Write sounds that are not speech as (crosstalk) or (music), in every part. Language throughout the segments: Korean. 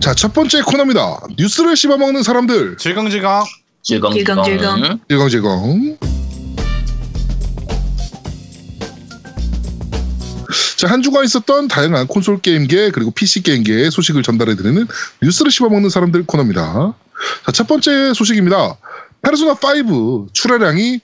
자, 첫 번째 코너입니다. 뉴스를 씹어먹는 사람들. 질겅질겅. 질겅질겅. 질겅질겅. 질겅질겅. 자, 한 주간 있었던 다양한 콘솔 게임계 그리고 PC 게임계의 소식을 전달해드리는 뉴스를 씹어먹는 사람들 코너입니다. 자, 첫 번째 소식입니다. 페르소나 5 출하량이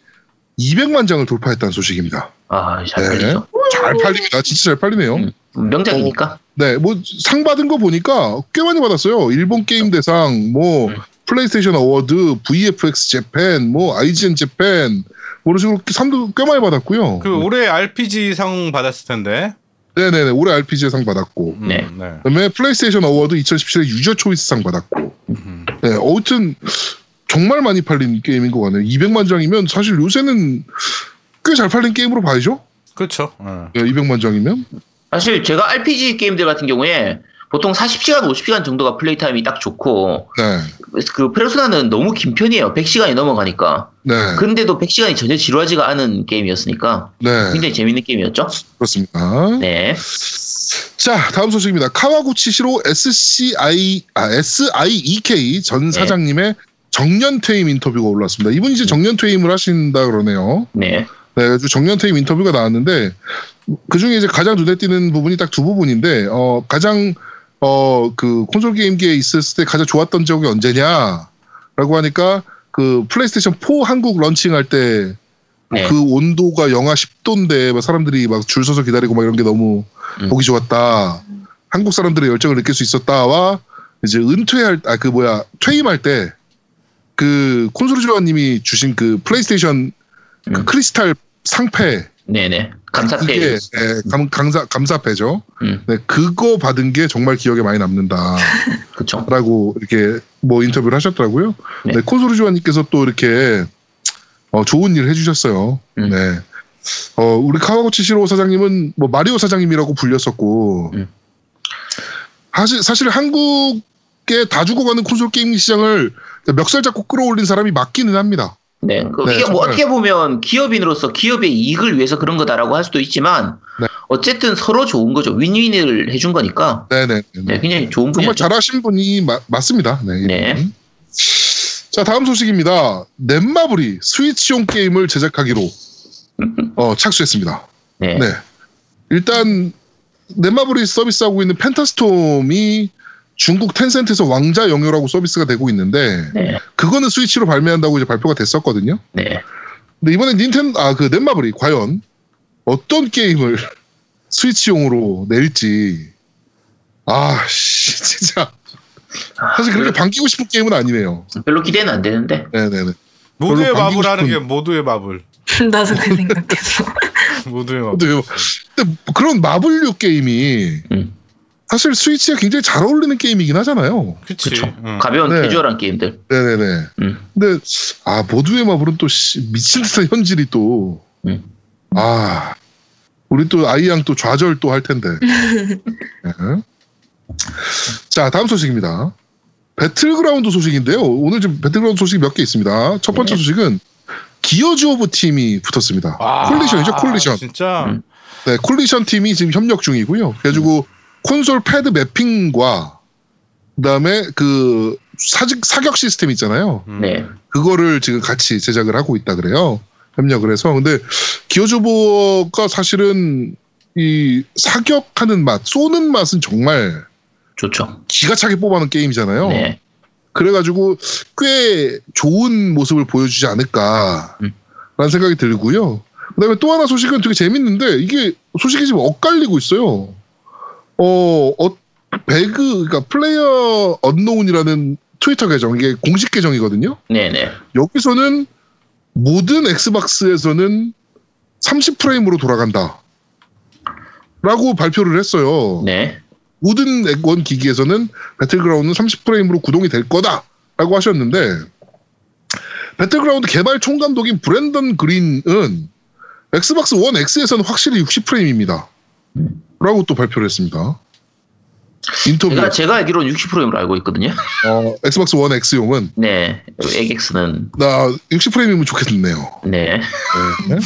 200만 장을 돌파했다는 소식입니다. 아, 잘 네. 팔리죠. 잘 팔립니다. 진짜 잘 팔리네요. 음. 명작이니까. 네, 뭐 상 받은 거 보니까 꽤 많이 받았어요. 일본 게임 대상, 뭐 음. PlayStation Award, VFX Japan, 뭐 IGN Japan, 뭐 이런 식으로 상도 꽤 많이 받았고요. 그 올해 RPG 상 받았을 텐데. 네네네, 올해 RPG 상 받았고, 음, 네. 네. 그다음에 PlayStation Award 2017년 user choice 상 받았고, 음. 네, 어쨌든 정말 많이 팔린 게임인 것 같네요. 200만 장이면 사실 요새는 꽤 잘 팔린 게임으로 봐야죠. 그렇죠. 어. 네, 200만 장이면. 사실 제가 RPG 게임들 같은 경우에 보통 40시간, 50시간 정도가 플레이 타임이 딱 좋고 네, 그 페르소나는 너무 긴 편이에요. 100시간이 넘어가니까. 네, 근데도 100시간이 전혀 지루하지가 않은 게임이었으니까 네, 굉장히 재밌는 게임이었죠. 그렇습니다. 네. 자, 다음 소식입니다. 카와구치 시로 SCI, 아, SIEK 전 사장님의 정년 퇴임 인터뷰가 올랐습니다. 이분이 이제 정년 퇴임을 하신다 그러네요. 네. 네, 아주 정년 퇴임 인터뷰가 나왔는데, 그 중에 이제 가장 눈에 띄는 부분이 딱 두 부분인데, 어, 가장, 어, 그 콘솔 게임기에 있었을 때 가장 좋았던 적이 언제냐? 라고 하니까, 그 플레이스테이션 4 한국 런칭할 때, 네. 그 온도가 영하 10도인데 막 사람들이 막 줄 서서 기다리고 막 이런 게 너무 음. 보기 좋았다. 한국 사람들의 열정을 느낄 수 있었다와 이제 은퇴할 아 그 뭐야 퇴임할 때 그 콘솔주아님이 주신 그 플레이스테이션 그 음. 크리스탈 상패 네네. 감사패. 그게 예, 감, 감사 감사패죠. 음. 네, 그거 받은 게 정말 기억에 많이 남는다라고 (laughs) 그쵸. 이렇게 뭐 인터뷰를 하셨더라고요. 네. 네, 콘솔주아님께서 또 이렇게 어, 좋은 일 해주셨어요. 음. 네. 어, 우리 카와고치 시로 사장님은 뭐 마리오 사장님이라고 불렸었고, 음. 사실, 사실 한국에 다 죽어가는 콘솔 게임 시장을 멱살 잡고 끌어올린 사람이 맞기는 합니다. 네. 그 네, 이게 뭐 정말. 어떻게 보면 기업인으로서 기업의 이익을 위해서 그런 거다라고 할 수도 있지만 네. 어쨌든 서로 좋은 거죠. 윈윈을 해준 거니까 네네. 네, 굉장히 좋은 정말 분이죠. 잘하신 분이 마- 맞습니다. 네. 네. 자, 다음 소식입니다. 넷마블이 스위치용 게임을 제작하기로 (laughs) 어, 착수했습니다. 네. 네. 일단 넷마블이 서비스하고 있는 펜타스톰이 중국 텐센트에서 왕자 영유라고 서비스가 되고 있는데 네. 그거는 스위치로 발매한다고 이제 발표가 됐었거든요. 네. 근데 이번에 닌텐 아그 넷마블이 과연 어떤 게임을 (laughs) 스위치용으로 낼지 아 씨, (laughs) 진짜 사실 그렇게 반기고 싶은 게임은 아니네요. 별로 기대는 안 되는데. 네네네. 모두의 마블 하는 게 모두의 마블. (laughs) 나도 그 생각했어. 모두의 마블. 근데, 근데 그런 마블류 게임이 음. 사실 스위치에 굉장히 잘 어울리는 게임이긴 하잖아요. 그쵸. 응. 가벼운 네. 캐주얼한 게임들. 네네네. 음. 근데 아 모두의 마블은 또 씨, 미친 듯한 현질이 또 음. 아, 우리 또 아이양 또 좌절 또 할 텐데. (laughs) 네. 자, 다음 소식입니다. 배틀그라운드 소식인데요. 오늘 좀 배틀그라운드 소식이 몇 개 있습니다. 첫 번째 네. 소식은 Gears of 팀이 붙었습니다. 아, Coalition이죠, Coalition. 진짜. 음. 네, Coalition 팀이 지금 협력 중이고요. 그래가지고 콘솔 pad mapping과 그다음에 그 사직, 사격 시스템 있잖아요. 음. 네. 그거를 지금 같이 제작을 하고 있다 그래요. 협력을 해서. 근데 Gears of War가 사실은 이 사격하는 맛, 쏘는 맛은 정말 좋죠. 기가 차게 뽑아놓은 게임이잖아요. 네. 그래가지고 꽤 좋은 모습을 보여주지 않을까라는 음. 생각이 들고요. 그다음에 또 하나 소식은 되게 재밌는데 이게 소식이 지금 엇갈리고 있어요. 어, 어 배그 그러니까 플레이어 언노운이라는 트위터 계정 이게 공식 계정이거든요. 네네. 여기서는 모든 엑스박스에서는 30프레임으로 돌아간다. 라고 발표를 했어요. 네. 모든 엑원 기기에서는 배틀그라운드는 30프레임으로 구동이 될 거다. 라고 하셨는데, 배틀그라운드 개발 총감독인 브랜던 그린은 Xbox One X에서는 확실히 60프레임입니다. 라고 또 발표를 했습니다. 인터뷰. 제가, 제가 알기로는 60프레임으로 알고 있거든요. 어, Xbox One X용은 네. 에엑스는 나 60프레임이면 좋겠네요. 네. 네.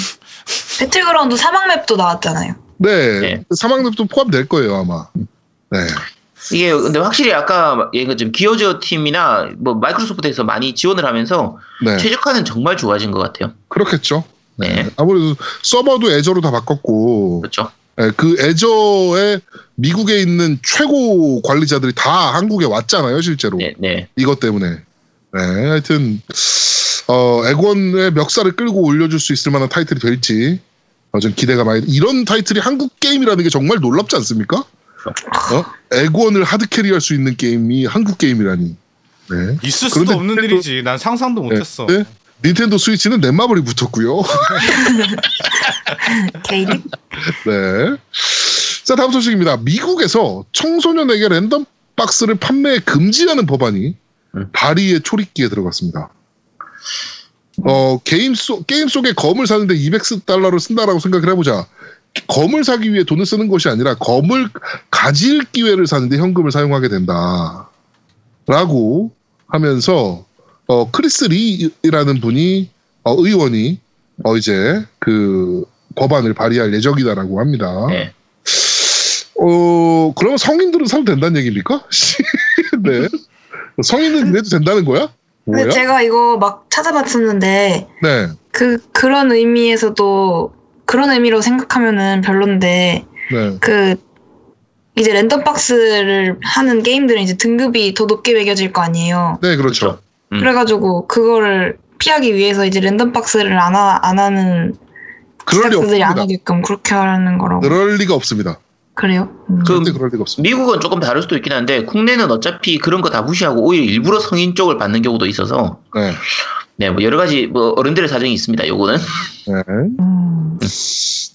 배틀그라운드 사막 맵도 나왔잖아요. 네, 네. 사망급도 포함될 거예요 아마. 네. 이게 근데 확실히 아까 얘기한 것처럼 기어즈 팀이나 뭐 마이크로소프트에서 많이 지원을 하면서 네. 최적화는 정말 좋아진 것 같아요. 그렇겠죠. 네. 네. 아무래도 서버도 애저로 다 바꿨고 그렇죠. 네, 그 애저에 미국에 있는 최고 관리자들이 다 한국에 왔잖아요, 실제로. 네, 네. 이것 때문에. 네, 하여튼 어, 액원의 멱살을 끌고 올려줄 수 있을 만한 타이틀이 될지 어, 좀 기대가 많이. 이런 타이틀이 한국 게임이라는 게 정말 놀랍지 않습니까? 어? 액원을 하드캐리할 수 있는 게임이 한국 게임이라니. 네. 있을 수도 없는 일이지. 난 상상도 못했어. 네. 닌텐도 스위치는 넷마블이 붙었고요. (laughs) 네. 자, 다음 소식입니다. 미국에서 청소년에게 랜덤 박스를 판매 금지하는 법안이 음. 발의의 초읽기에 들어갔습니다. 어, 게임 속, 게임 속에 검을 사는데 200달러를 쓴다라고 생각을 해보자. 검을 사기 위해 돈을 쓰는 것이 아니라 검을 가질 기회를 사는데 현금을 사용하게 된다. 라고 하면서, 어, 크리스 리라는 분이, 어, 의원이, 어, 이제 그 법안을 발의할 예정이다라고 합니다. 네. 어, 그러면 성인들은 사도 된다는 얘기입니까? (laughs) 네. 성인은 이래도 된다는 거야? 뭐야? 근데 제가 이거 막 찾아봤었는데 네. 그 그런 의미에서도 그런 의미로 생각하면은 별론데 네. 그 이제 랜덤 박스를 하는 게임들은 이제 등급이 더 높게 매겨질 거 아니에요. 네, 그렇죠. 음. 그래가지고 그거를 피하기 위해서 이제 랜덤 박스를 안, 하, 안 하는 그럴 리 제작자들이 안 없습니다. 하게끔 그렇게 하는 거라고 그럴 리가 없습니다. 그래요? 음. 그- 그럴 리가 없습니다. 미국은 조금 다를 수도 있긴 한데 국내는 어차피 그런 거 다 무시하고 오히려 일부러 성인 쪽을 받는 경우도 있어서 네. 네, 뭐 여러 가지 뭐 어른들의 사정이 있습니다. 요거는 네. 음.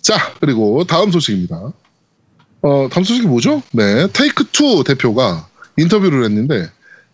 자, 그리고 다음 소식입니다. 어, 다음 소식이 뭐죠? 네. 테이크 투 대표가 인터뷰를 했는데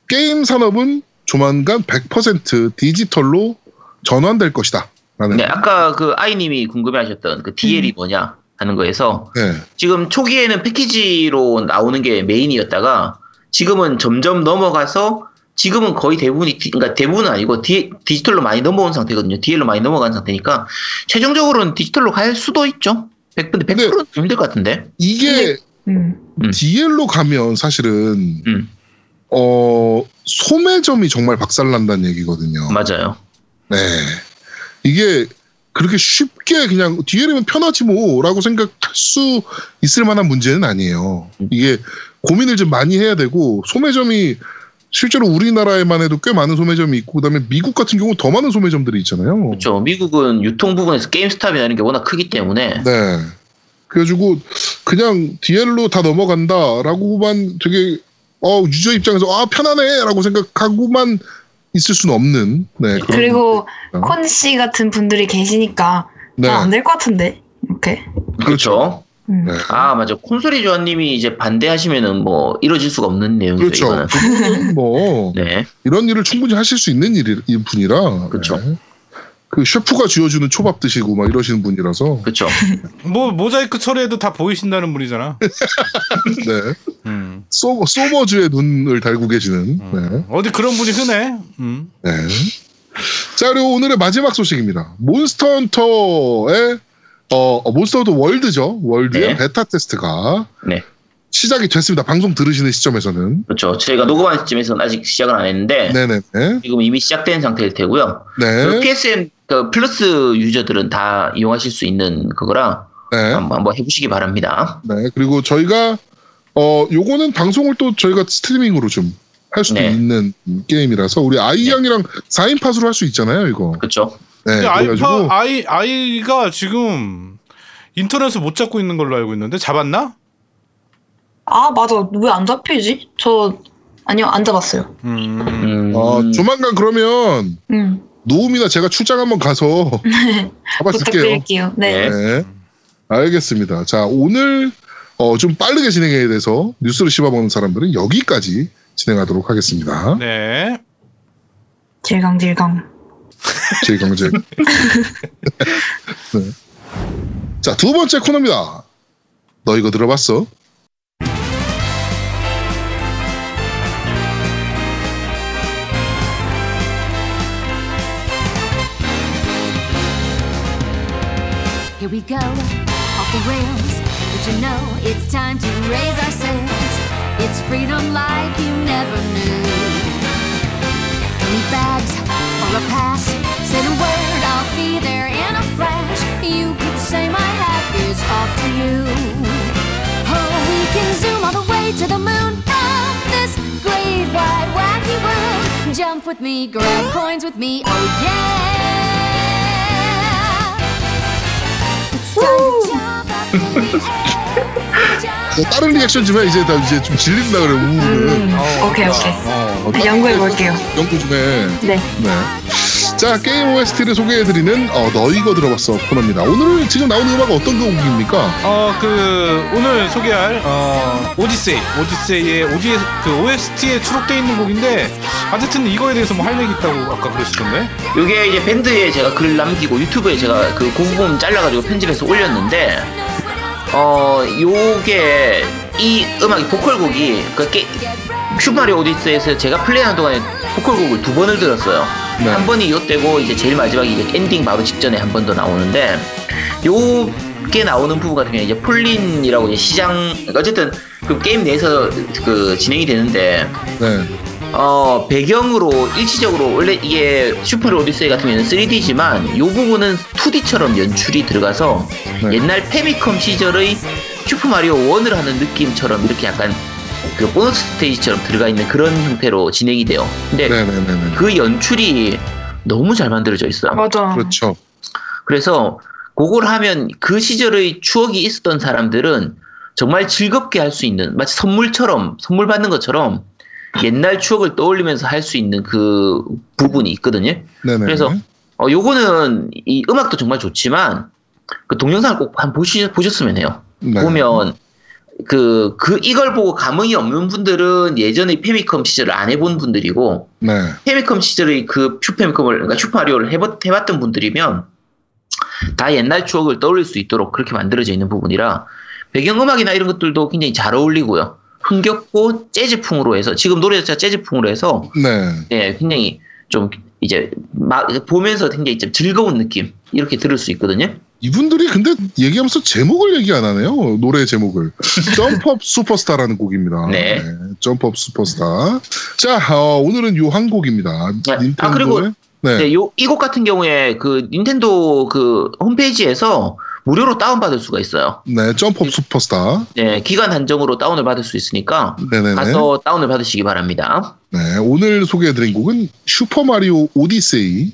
게임 산업은 조만간 100% 디지털로 전환될 것이다. 라는 네, 아까 그 아이님이 궁금해하셨던 그 DL이 뭐냐 하는 거에서 네. 지금 초기에는 패키지로 나오는 게 메인이었다가 지금은 점점 넘어가서 지금은 거의 대부분이 디- 그러니까 대부분은 아니고 디, 디지털로 많이 넘어온 상태거든요. DL로 많이 넘어간 상태니까 최종적으로는 디지털로 갈 수도 있죠. 100, 근데 100%는 좀 힘들 것 같은데. 이게 음. 음. DL로 가면 사실은 음, 어, 소매점이 정말 박살난다는 얘기거든요. 맞아요. 네. 이게 그렇게 쉽게 그냥 DL이면 편하지 뭐라고 생각할 수 있을 만한 문제는 아니에요. 이게 고민을 좀 많이 해야 되고 소매점이 실제로 우리나라에만 해도 꽤 많은 소매점이 있고 그다음에 미국 같은 경우 더 많은 소매점들이 있잖아요. 그렇죠. 미국은 유통 부분에서 게임스탑이라는 게 워낙 크기 때문에 네. 그래가지고 그냥 DL로 다 넘어간다라고만 되게 어 유저 입장에서 아 편하네라고 생각하고만 있을 수는 없는 네 그런 그리고 어? 콘씨 같은 분들이 계시니까 네안될 것 같은데 이렇게. 그렇죠. 음. 네. 아 맞아. 콘솔이 조아님이 이제 반대하시면은 뭐 이루어질 수가 없는 내용이죠. 그렇죠. 뭐 (laughs) 네. 이런 일을 충분히 하실 수 있는 일, 이 분이라. 그쵸. 네. 그 셰프가 쥐어주는 초밥 드시고 막 이러시는 분이라서. 그렇죠. (laughs) 뭐 모자이크 처리해도 다 보이신다는 분이잖아. (laughs) 네. 음. 소, 소머즈의 눈을 달고 계시는. 음. 어디 그런 분이 흔해. 음. 네. 네. 자, 그리고 오늘의 마지막 소식입니다. 몬스터 헌터의, 어, 어, 몬스터 헌터 월드죠. 월드의 네. 베타 테스트가 네. 시작이 됐습니다. 방송 들으시는 시점에서는. 그렇죠. 저희가 녹음하는 시점에서는 아직 시작은 안 했는데 네네네. 지금 이미 시작된 상태일 테고요. 그 네. PSN 그 플러스 유저들은 다 이용하실 수 있는 그거라 네. 한번, 한번 해보시기 바랍니다. 네. 그리고 저희가, 어, 요거는 방송을 또 저희가 스트리밍으로 좀 할 수도 네. 있는 게임이라서 우리 아이 양이랑 4인 팟으로 할 수 있잖아요, 이거. 그렇죠. 네. 아이파 아이 아이가 지금 인터넷을 못 잡고 있는 걸로 알고 있는데 잡았나? 아 맞아 왜 안 잡히지? 저 아니요 안 잡았어요. 음. 음, 어, 조만간 그러면 음. 노움이나 제가 출장 한번 가서 (laughs) 잡아줄게요. 부탁드릴게요. 네. 네. 네. 알겠습니다. 자, 오늘 어, 좀 빠르게 진행해야 돼서 뉴스를 씹어먹는 사람들은 여기까지 진행하도록 하겠습니다. 네. 질강질강. (laughs) 제 경제. (laughs) 네. 자, 두 번째 코너입니다. 너 이거 들어봤어? We go, off the rails. But you know it's time to raise our sails. It's freedom like you never knew. Twenty bags or a pass. Say the word, I'll be there in a flash. You could say my hat is off to you. Oh, we can zoom all the way to the moon from this great wide wacky world. Jump with me, grab coins with me. Oh yeah. 뭐 다른 리액션 주면 이제 다 이제 좀 질린다 그래 우는. 음, 오케이, 오케이. 어, 연구해 볼게요. 연구 좀 해. 네. 네. 자 게임 OST를 소개해드리는 어, 너 이거 들어봤어 코너입니다. 오늘 지금 나오는 음악 어떤 곡입니까? 어그 오늘 소개할 어 오디세이 오디세이의 오디 그 OST에 수록돼 있는 곡인데 어쨌든 이거에 대해서 뭐 할 얘기 있다고 아까 그러시던데 요게 이제 밴드에 제가 글 남기고 유튜브에 제가 그 부분 잘라가지고 편집해서 올렸는데 어 요게 이 음악이 보컬곡이 그 게, 슈마리오 오디세이에서 제가 플레이하는 동안에 보컬곡을 두 번을 들었어요. 네. 한 번이 요때고 이제 제일 마지막이 이제 엔딩 바로 직전에 한 번 더 나오는데 요게 나오는 부분 같은 경우에 이제 폴린이라고 이제 시장 어쨌든 그 게임 내에서 그 진행이 되는데 네. 어, 배경으로 일시적으로 원래 이게 슈퍼 오디세이 같은 경우에는 3D지만 이 부분은 2D처럼 연출이 들어가서 네. 옛날 페미컴 시절의 슈퍼 마리오 1을 하는 느낌처럼 이렇게 약간 그 보너스 스테이지처럼 들어가 있는 그런 형태로 진행이 돼요. 근데 네네네네. 그 연출이 너무 잘 만들어져 있어요. 맞아. 그렇죠. 그래서 그걸 하면 그 시절의 추억이 있었던 사람들은 정말 즐겁게 할 수 있는 마치 선물처럼 선물 받는 것처럼 옛날 추억을 떠올리면서 할 수 있는 그 부분이 있거든요. 네네. 그래서 어 요거는 이 음악도 정말 좋지만 그 동영상을 꼭 한 보시 보셨으면 해요. 네. 보면 그, 그, 이걸 보고 감흥이 없는 분들은 예전의 페미컴 시절을 안 해본 분들이고, 네. 페미컴 시절의 그 슈페미컴을, 그러니까 슈퍼마리오를 해봤, 해봤던 분들이면, 다 옛날 추억을 떠올릴 수 있도록 그렇게 만들어져 있는 부분이라, 배경음악이나 이런 것들도 굉장히 잘 어울리고요. 흥겹고 재즈풍으로 해서, 지금 노래 자체가 재즈풍으로 해서, 네. 네, 굉장히 좀 이제 막 보면서 굉장히 좀 즐거운 느낌, 이렇게 들을 수 있거든요. 이분들이 근데 얘기하면서 제목을 얘기 안 하네요. 노래 제목을. (laughs) Jump Up Super Star라는 곡입니다. 네. Jump Up Super Star. 자, 어, 오늘은 요 한 곡입니다. 네. 닌텐도의 아, 그리고 네. 네, 요, 이 곡 같은 경우에 그 닌텐도 그 홈페이지에서 무료로 다운받을 수가 있어요. 네, Jump Up Super Star. 네, 기간 한정으로 다운을 받을 수 있으니까 네네네. 가서 다운을 받으시기 바랍니다. 네, 오늘 소개해드린 곡은 슈퍼마리오 오디세이의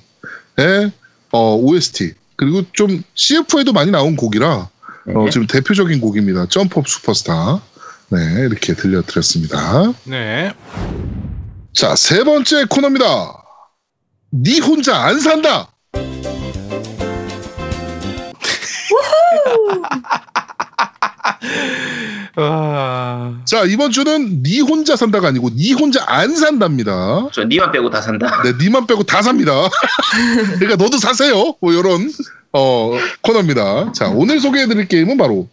어, OST. 그리고 좀 CF에도 많이 나온 곡이라 네. 어, 지금 대표적인 곡입니다. 점프업 슈퍼스타. 네, 이렇게 들려드렸습니다. 네 자, 세 번째 코너입니다. 니 혼자 안 산다. (laughs) (laughs) 아, 자, 이번 주는 니 혼자 산다가 아니고 니 혼자 안 산답니다. 저 니만 빼고 다 산다. 네, 니만 빼고 다 삽니다. (laughs) 그러니까 너도 사세요. 뭐 이런 어, 코너입니다. 자, 오늘 소개해드릴 게임은 바로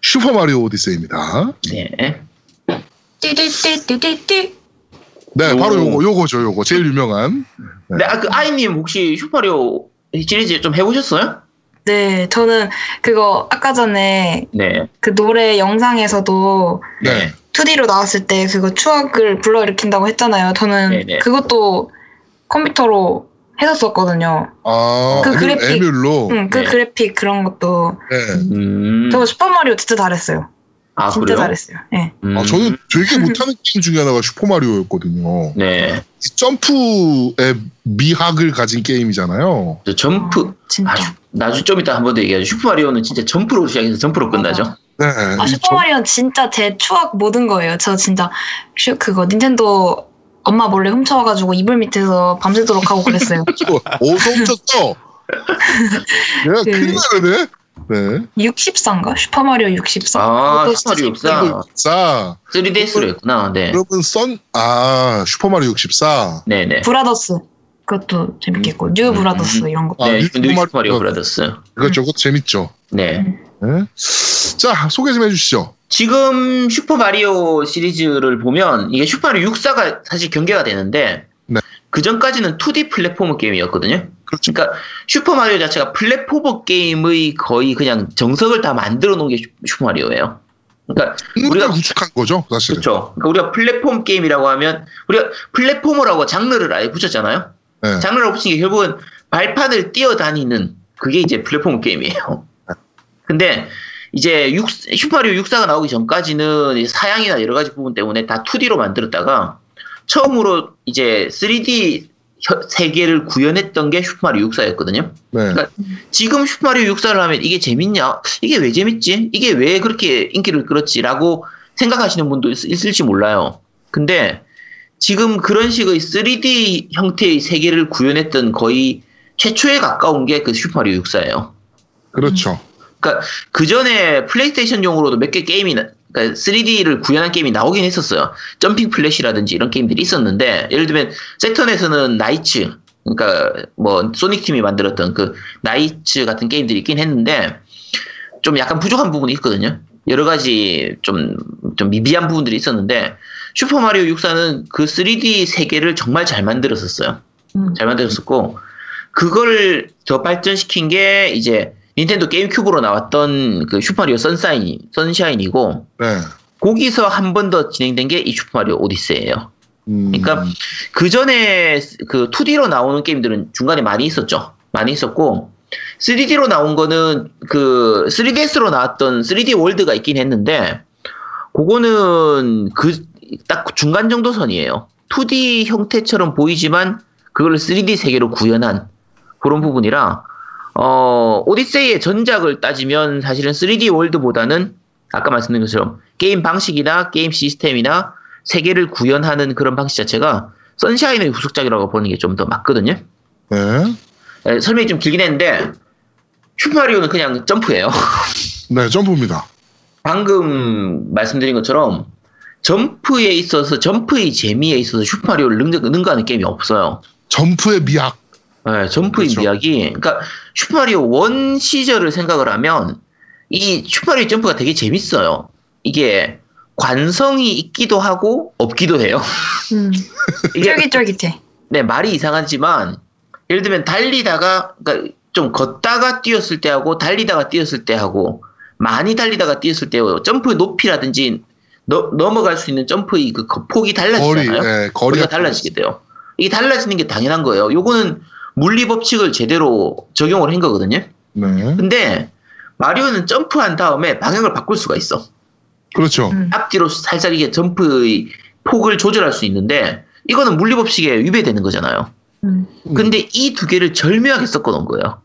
슈퍼 마리오 오디세이입니다. 네. 네, 오. 바로 요거 요거죠, 요거 제일 유명한. 네. 네, 아, 그 아이님 혹시 슈퍼리오 시리즈 좀 해보셨어요? 네, 저는 그거 아까 전에 네. 그 노래 영상에서도 네. 2D로 나왔을 때 그거 추억을 불러일으킨다고 했잖아요. 저는 네네. 그것도 컴퓨터로 했었었거든요. 아, 그 그래픽. 에뮬로. 응, 그 네. 그래픽 그런 것도 네. 음. 저 슈퍼마리오 진짜 잘했어요. 아, 진짜 그래요? 잘했어요. 예. 음. 아, 저는 되게 못하는 게임 중에 하나가 슈퍼 마리오였거든요. 네. 이 점프의 미학을 가진 게임이잖아요. 저 점프. 어, 진짜. 아, 슈- 나중에 좀 이따 한 번 더 얘기하죠. 슈퍼마리오는 진짜 점프로 시작해서 점프로 끝나죠. 네. 아, 이 슈퍼마리오는 진짜 제 추억 모든 거예요. 저 진짜 슈, 그거 닌텐도 엄마 몰래 훔쳐와가지고 이불 밑에서 밤새도록 하고 그랬어요. 점프, (laughs) 어서 훔쳤어. (laughs) 내가 그- 큰일 나네. 네. 64인가? 슈퍼마리오 64. 아, 슈퍼마리오 진짜 64. 재밌고. 자, 3DS로 했구나. 네. 여러분 선, 아, 슈퍼마리오 64. 네네. 브라더스. 그것도 재밌겠고. 뉴 음, 브라더스 음. 이런 거. 아, 네, 뉴뉴 슈퍼마리오 슈퍼마리오 브라더스. 이것저것 재밌죠. 네. 네. 자, 소개 좀 해주시죠. 지금 슈퍼 마리오 시리즈를 보면 이게 슈퍼 마리오 64가 사실 경계가 되는데 네. 그 전까지는 2D platformer 게임이었거든요. 그렇죠. 그러니까 슈퍼 마리오 자체가 platformer 게임의 거의 그냥 정석을 다 만들어 놓은 게 슈- 슈퍼 마리오예요. 그러니까 우리가 구축한 거죠, 사실은. 그렇죠. 그러니까 우리가 플랫폼 게임이라고 하면 우리가 플랫폼이라고 장르를 아예 붙였잖아요. 네. 장르를 붙인 게 결국은 발판을 뛰어다니는 그게 이제 플랫폼 게임이에요. 근데 이제 육, 슈퍼마리오 64가 나오기 전까지는 이 사양이나 여러 가지 부분 때문에 다 2D로 만들었다가 처음으로 이제 3D 혀- 세계를 구현했던 게 슈퍼마리오 64였거든요. 네. 지금 슈퍼마리오 64를 하면 이게 재밌냐? 이게 왜 재밌지? 이게 왜 그렇게 인기를 끌었지?라고 생각하시는 분도 있, 있을지 몰라요. 근데 지금 그런 식의 3D 형태의 세계를 구현했던 거의 최초에 가까운 게 그 슈퍼마리오 64예요. 그렇죠. 그러니까 그 전에 플레이스테이션용으로도 몇 개 게임이 나- 그러니까 3D를 구현한 게임이 나오긴 했었어요. Jumping Flash라든지 이런 게임들이 있었는데 예를 들면 새턴에서는 나이츠 그러니까 뭐 소닉 팀이 만들었던 그 나이츠 같은 게임들이 있긴 했는데 좀 약간 부족한 부분이 있거든요. 여러 가지 좀, 좀 미비한 부분들이 있었는데 슈퍼 마리오 64는 그 3D 세계를 정말 잘 만들었었어요. 음. 잘 만들었었고 그걸 더 발전시킨 게 이제 닌텐도 게임 큐브로 나왔던 그 슈퍼마리오 선사인 선샤인이고 네. 거기서 한 번 더 진행된 게 이 슈퍼마리오 오디세이예요. 음, 그러니까 그 전에 그 2D로 나오는 게임들은 중간에 많이 있었죠. 많이 있었고 3D로 나온 거는 그 3DS로 나왔던 3D 월드가 있긴 했는데 그거는 그 딱 중간 정도 선이에요. 2D 형태처럼 보이지만 그걸 3D 세계로 구현한 그런 부분이라 어 오디세이의 전작을 따지면 사실은 3D 월드보다는 아까 말씀드린 것처럼 게임 방식이나 게임 시스템이나 세계를 구현하는 그런 방식 자체가 선샤인의 후속작이라고 보는 게 좀 더 맞거든요. 네. 에, 설명이 좀 길긴 했는데 슈퍼마리오는 그냥 점프예요. (laughs) 네, 점프입니다. 방금 말씀드린 것처럼 점프에 있어서 점프의 재미에 있어서 슈퍼마리오를 능가, 능가하는 게임이 없어요. 점프의 미학. 네, 점프의 그렇죠. 미학이 그러니까 슈퍼마리오 원 시절을 생각을 하면 이 슈퍼마리오 점프가 되게 재밌어요. 이게 관성이 있기도 하고 없기도 해요. 음. (laughs) 쫄깃쫄깃해. 네, 말이 이상하지만, 예를 들면 달리다가, 그러니까 좀 걷다가 뛰었을 때 하고, 달리다가 뛰었을 때 하고, 많이 달리다가 뛰었을 때, 점프 높이라든지, 너- 넘어갈 수 있는 점프의 그 폭이 거리, 달라지잖아요. 네, 거리가 거리가 달라지게 돼요. 이게 달라지는 게 당연한 거예요. 요거는 물리 법칙을 제대로 적용을 한 거거든요. 네. 근데, 마리오는 점프한 다음에 방향을 바꿀 수가 있어. 그렇죠. 음. 앞뒤로 살짝 이게 점프의 폭을 조절할 수 있는데, 이거는 물리 법칙에 위배되는 거잖아요. 음. 근데 이 두 개를 절묘하게 섞어 놓은 거예요.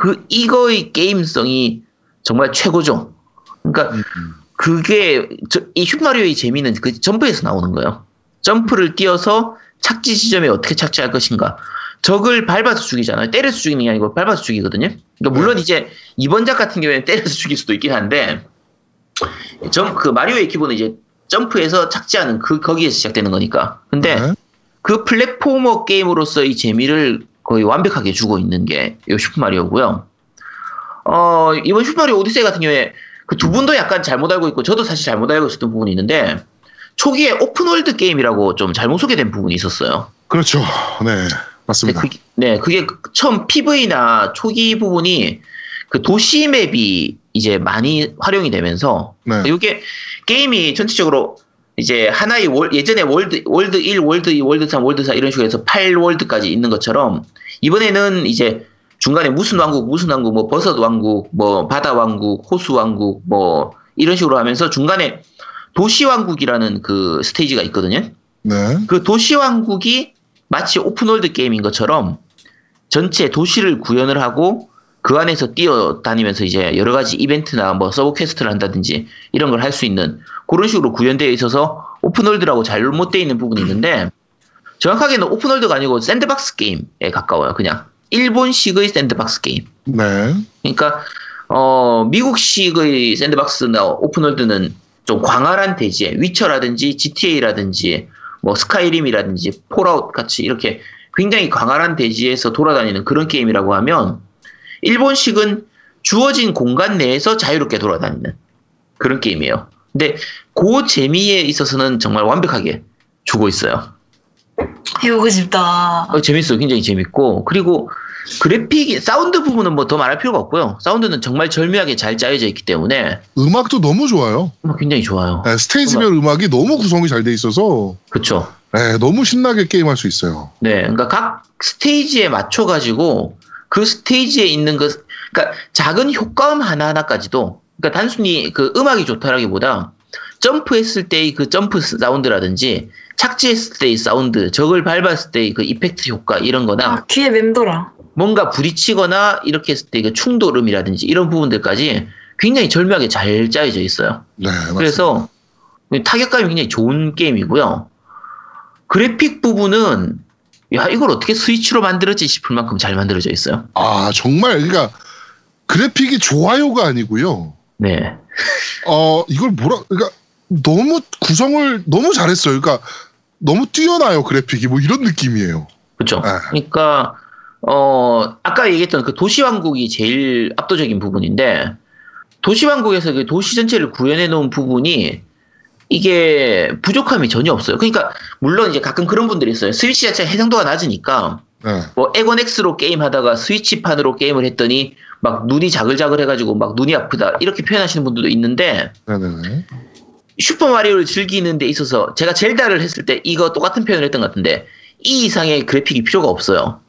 그, 이거의 게임성이 정말 최고죠. 그러니까, 음. 그게, 저- 이 슈퍼마리오의 재미는 그 점프에서 나오는 거예요. 점프를 뛰어서 착지 지점에 어떻게 착지할 것인가. 적을 밟아서 죽이잖아요. 때려서 죽이는 게 아니고 밟아서 죽이거든요. 그러니까 물론 이제 이번 작 같은 경우에는 때려서 죽일 수도 있긴 한데, 점, 그 마리오의 기본은 이제 점프해서 착지하는 그, 거기에서 시작되는 거니까. 근데, 네. 그 platformer 게임으로서의 재미를 거의 완벽하게 주고 있는 게 이 슈퍼 마리오고요. 어, 이번 슈퍼 마리오 오디세이 같은 경우에 그 두 분도 약간 잘못 알고 있고 저도 사실 잘못 알고 있었던 부분이 있는데 초기에 open world 게임이라고 좀 잘못 소개된 부분이 있었어요. 그렇죠. 네. 네, 맞습니다. 그게, 네, 그게 처음 PV나 초기 부분이 그 도시 map이 이제 많이 활용이 되면서 네. 이게 게임이 전체적으로 이제 하나의 월, 예전에 world world 1, world 2, world 3, world 4 이런 식으로 해서 8 world까지 있는 것처럼 이번에는 이제 중간에 무슨 왕국, 무슨 왕국, 뭐 버섯 왕국, 뭐 바다 왕국, 호수 왕국, 뭐 이런 식으로 하면서 중간에 도시 왕국이라는 그 스테이지가 있거든요. 네. 그 도시 왕국이 마치 open world 게임인 것처럼 전체 도시를 구현을 하고 그 안에서 뛰어다니면서 이제 여러 가지 이벤트나 뭐 sub quest를 한다든지 이런 걸 할 수 있는 그런 식으로 구현되어 있어서 open world라고 잘못되어 있는 부분이 있는데 정확하게는 open world가 아니고 sandbox 게임에 가까워요. 그냥 일본식의 sandbox 게임. 네. 그러니까 어 미국식의 sandbox나 open world는 좀 광활한 대지에 위쳐라든지 GTA라든지 뭐 스카이림이라든지 폴아웃 같이 이렇게 굉장히 광활한 대지에서 돌아다니는 그런 게임이라고 하면 일본식은 주어진 공간 내에서 자유롭게 돌아다니는 그런 게임이에요. 근데 그 재미에 있어서는 정말 완벽하게 주고 있어요. 해보고 싶다. 어, 재밌어요. 굉장히 재밌고. 그리고 그래픽이나 사운드 부분은 뭐 더 말할 필요가 없고요. 사운드는 정말 절묘하게 잘 짜여져 있기 때문에 음악도 너무 좋아요. 뭐 굉장히 좋아요. 네, 스테이지별 음악 이 너무 구성이 잘 돼 있어서 그렇죠. 네, 너무 신나게 게임할 수 있어요. 네, 그러니까 각 스테이지에 맞춰 가지고 그 스테이지에 있는 그 그러니까 작은 효과음 하나 하나까지도 그러니까 단순히 그 음악이 좋다라기보다 점프했을 때의 그 점프 사운드라든지 착지했을 때의 사운드, 적을 밟았을 때의 그 effect 효과 이런 거나 아, 귀에 맴돌아. 뭔가 부딪히거나 이렇게 했을 때 그 충돌음이라든지 이런 부분들까지 굉장히 절묘하게 잘 짜여져 있어요. 네, 맞습니다. 그래서 타격감이 굉장히 좋은 게임이고요. 그래픽 부분은 야 이걸 어떻게 스위치로 만들었지 싶을 만큼 잘 만들어져 있어요. 아 정말 그러니까 그래픽이 좋아요가 아니고요. 네, 어 이걸 뭐라 그러니까 너무 구성을 너무 잘했어요. 그러니까 너무 뛰어나요 그래픽이 뭐 이런 느낌이에요. 그렇죠. 아. 그러니까 어 아까 얘기했던 그 도시 왕국이 제일 압도적인 부분인데 도시 왕국에서 그 도시 전체를 구현해 놓은 부분이 이게 부족함이 전혀 없어요. 그러니까 물론 이제 가끔 그런 분들이 있어요. 스위치 자체가 해상도가 낮으니까 네. 뭐 에곤 X로 게임 하다가 스위치판으로 게임을 했더니 막 눈이 자글자글 해가지고 막 눈이 아프다 이렇게 표현하시는 분들도 있는데 네네네. 슈퍼 마리오를 즐기는 데 있어서 제가 젤다를 했을 때 이거 똑같은 표현을 했던 것 같은데 이 이상의 그래픽이 필요가 없어요.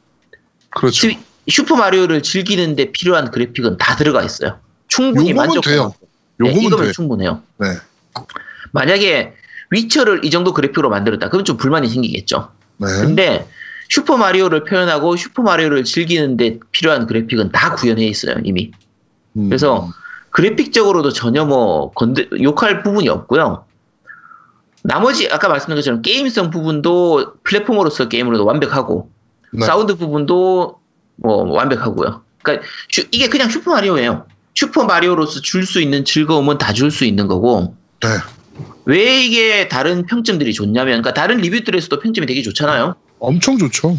그렇죠. 스위- 슈퍼 마리오를 즐기는 데 필요한 그래픽은 다 들어가 있어요. 충분히 요거면 만족. 돼요. 네, 이거면 돼. 충분해요. 네. 만약에 위쳐를 이 정도 그래픽으로 만들었다. 그럼 좀 불만이 생기겠죠. 네. 근데 슈퍼 마리오를 표현하고 슈퍼 마리오를 즐기는데 필요한 그래픽은 다 구현해 있어요 이미. 음. 그래서 그래픽적으로도 전혀 뭐 건드 욕할 부분이 없고요. 나머지 아까 말씀드린 것처럼 게임성 부분도 플랫폼으로서 게임으로도 완벽하고 네. 사운드 부분도 뭐 완벽하고요. 그러니까 슈- 이게 그냥 슈퍼 마리오예요. 슈퍼 마리오로서 줄 수 있는 즐거움은 다 줄 수 있는 거고 네. 왜 이게 다른 평점들이 좋냐면 그러니까 다른 리뷰들에서도 평점이 되게 좋잖아요. 엄청 좋죠.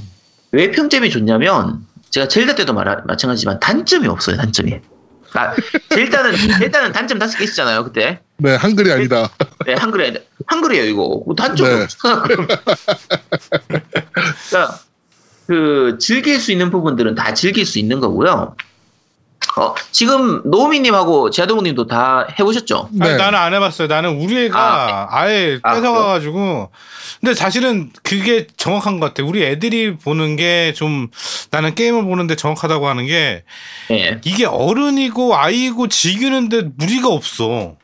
왜 평점이 좋냐면 제가 젤다 때도 말 마찬가지지만 단점이 없어요. 단점이. 아, 젤다는 젤다는 단점 다섯 개 있었잖아요. 그때. 네, 한글이 아니다. 네, 한글에 한글이에요 이거. 뭐 단점이 네. 없어. 그러니까 (laughs) 그 즐길 수 있는 부분들은 다 즐길 수 있는 거고요. 어, 지금 노우미님하고 제아동님도 다 해보셨죠? 네. 아니, 나는 안 해봤어요. 나는 우리 애가 아, 예 아, 뺏어가가지고. 근데 사실은 그게 정확한 것 같아. 우리 애들이 보는 게 좀 나는 게임을 보는데 정확하다고 하는 게 네. 이게 어른이고 아이고 즐기는데 무리가 없어.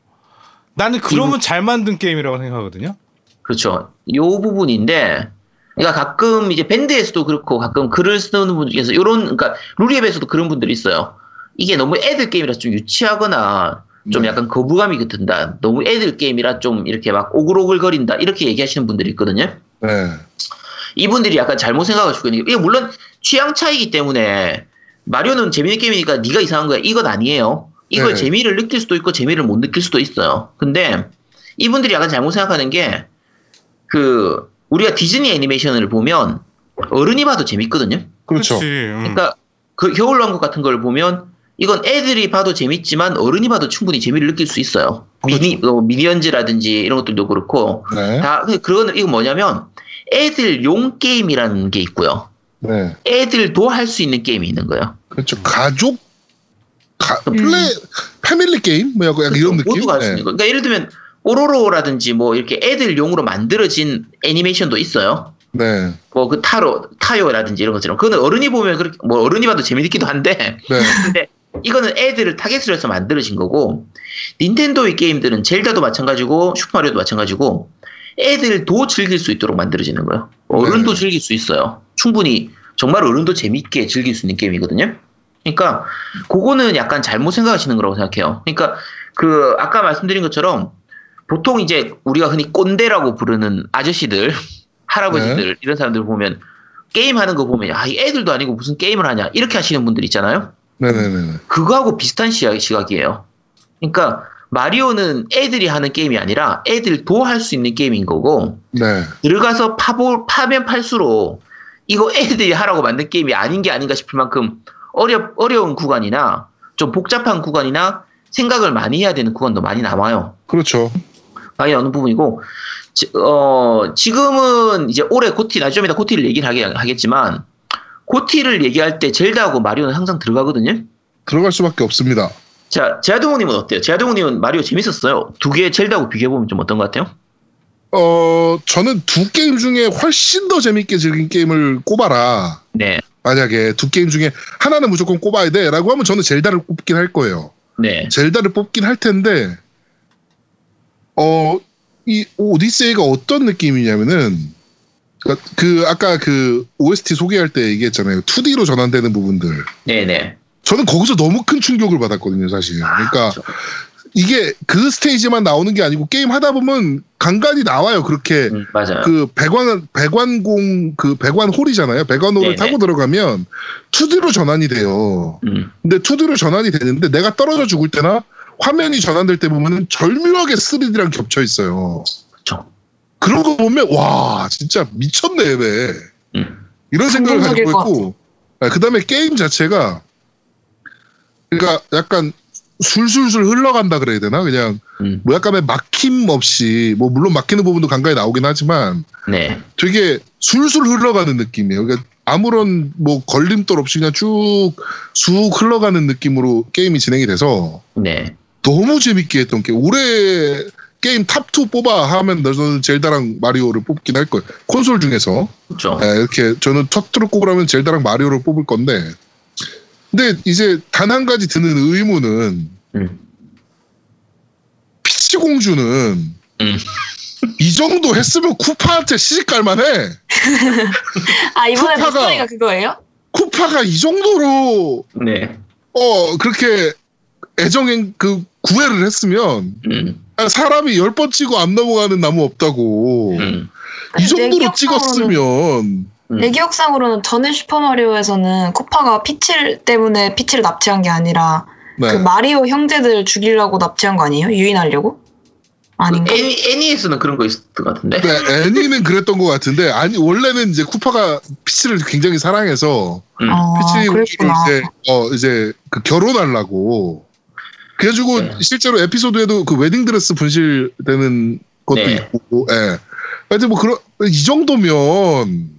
나는 그러면 잘 만든 게임이라고 생각하거든요. 그렇죠. 요 부분인데, 그러니까 가끔 이제 밴드에서도 그렇고 가끔 글을 쓰는 분 중에서 요런, 그러니까 루리앱에서도 그런 분들이 있어요. 이게 너무 애들 게임이라서 좀 유치하거나 좀 네. 약간 거부감이 든다. 너무 애들 게임이라 좀 이렇게 막 오글오글 거린다. 이렇게 얘기하시는 분들이 있거든요. 네. 이분들이 약간 잘못 생각하시고 있는 게, 이게 물론 취향 차이기 때문에 마리오는 재밌는 게임이니까 네가 이상한 거야. 이건 아니에요. 이걸 네. 재미를 느낄 수도 있고 재미를 못 느낄 수도 있어요. 근데 이분들이 약간 잘못 생각하는 게 그 우리가 디즈니 애니메이션을 보면 어른이 봐도 재밌거든요. 그렇죠. 음. 그러니까 그 겨울왕국 같은 걸 보면 이건 애들이 봐도 재밌지만 어른이 봐도 충분히 재미를 느낄 수 있어요. 미니 어, 미니언즈라든지 이런 것들도 그렇고 네. 다 그거는 이거 뭐냐면 애들 용 게임이라는 게 있고요. 네. 애들도 할 수 있는 게임이 있는 거예요. 그렇죠. 가족 가, 음. play family 게임 뭐 약간 이런 느낌. 모두가 할수 있는 거. 그러니까 예를 들면 뽀로로라든지 뭐 이렇게 애들용으로 만들어진 애니메이션도 있어요. 네. 뭐 그 타로 타요라든지 이런 것처럼 그거는 어른이 보면 그렇게 뭐 어른이 봐도 재밌기도 한데 네. (laughs) 근데 이거는 애들을 타겟으로 해서 만들어진 거고 닌텐도의 게임들은 젤다도 마찬가지고 슈퍼마리오도 마찬가지고 애들도 즐길 수 있도록 만들어지는 거예요. 어른도 네. 즐길 수 있어요. 충분히 정말 어른도 재밌게 즐길 수 있는 게임이거든요. 그러니까 그거는 약간 잘못 생각하시는 거라고 생각해요. 그러니까 그 아까 말씀드린 것처럼 보통 이제 우리가 흔히 꼰대라고 부르는 아저씨들, (laughs) 할아버지들 이런 사람들 보면 게임 하는 거 보면 아, 이 애들도 아니고 무슨 게임을 하냐 이렇게 하시는 분들 있잖아요. 네네네. 그거하고 비슷한 시각, 시각 이에요. 그러니까 마리오는 애들이 하는 게임이 아니라 애들도 할 수 있는 게임인 거고 네. 들어가서 파볼 파면 팔수록 이거 애들이 하라고 만든 게임이 아닌 게 아닌가 싶을 만큼 어려 어려운 구간이나 좀 복잡한 구간이나 생각을 많이 해야 되는 구간도 많이 남아요. 그렇죠. 많이 나오는 부분이고 지, 어, 지금은 이제 올해 고티 나중에 고티를 얘기를 하겠지만 고티를 얘기할 때 젤다하고 마리오는 항상 들어가거든요. 들어갈 수밖에 없습니다. 자, 제아동우님은 어때요? 제아동우님은 마리오 재밌었어요. 두개 젤다하고 비교해보면 좀 어떤 것 같아요? 어, 저는 두 게임 중에 훨씬 더 재밌게 즐긴 게임을 꼽아라. 네. 만약에 두 게임 중에 하나는 무조건 꼽아야 돼. 라고 하면 저는 젤다를 뽑긴 할 거예요. 네. 젤다를 뽑긴 할 텐데, 어, 이 오디세이가 어떤 느낌이냐면은, 그러니까 그, 아까 그 OST 소개할 때 얘기했잖아요. 2D로 전환되는 부분들. 네네. 저는 거기서 너무 큰 충격을 받았거든요, 사실. 그러니까 그렇죠. 이게 그 스테이지만 나오는 게 아니고 게임 하다 보면 간간히 나와요. 그렇게 음, 맞아요. 그 배관 배관공 그 배관 홀이잖아요. 배관홀을 네네. 타고 들어가면 2D로 전환이 돼요. 음, 근데 2D로 전환이 되는데 내가 떨어져 죽을 때나 화면이 전환될 때 보면은 절묘하게 3D랑 겹쳐 있어요. 그렇죠. 그런 거 보면 와 진짜 미쳤네 왜 음, 이런 생각을 가지고 것 있고 그 다음에 게임 자체가 그러니까 약간 술술술 흘러간다 그래야 되나 그냥 음, 뭐 약간의 막힘 없이 뭐 물론 막히는 부분도 간간히 나오긴 하지만 네. 되게 술술 흘러가는 느낌이에요. 그러니까 아무런 뭐 걸림돌 없이 그냥 쭉 쑥 흘러가는 느낌으로 게임이 진행이 돼서 네. 너무 재밌게 했던 게 올해 게임 top 2 뽑아 하면 저는 젤다랑 마리오를 뽑긴 할 거예요. 콘솔 중에서 그렇죠. 예, 이렇게 저는 top 2로 꼽으라면 젤다랑 마리오를 뽑을 건데 근데 이제 단 한 가지 드는 의문은 음, 피치 공주는 음. (laughs) 이 정도 했으면 쿠파한테 시집 갈 만해. 아 이번에 쿠파가- 그거예요? 쿠파가 이 정도로 네. 어 그렇게 애정행 그 구애를 했으면 음, 사람이 열 번 치고 안 넘어가는 나무 없다고 음, 이내 정도로 찍었으면 음. 내 기억상으로는 전에 슈퍼마리오에서는 쿠파가 피치 때문에 피치를 납치한 게 아니라 네. 그 마리오 형제들 죽이려고 납치한 거 아니에요? 유인하려고? 아닌가? 애니, 애니에서는 그런 거 있었던 것 같은데. 네, 애니는 그랬던 것 같은데 아니 원래는 이제 쿠파가 피치를 굉장히 사랑해서 음. 아, 피치 그랬구나. 이제 어 이제 그 결혼하려고 그래가지고 네. 실제로 에피소드에도 그 웨딩 드레스 분실되는 것도 네. 있고, 예. 하여튼 뭐 그런 이 정도면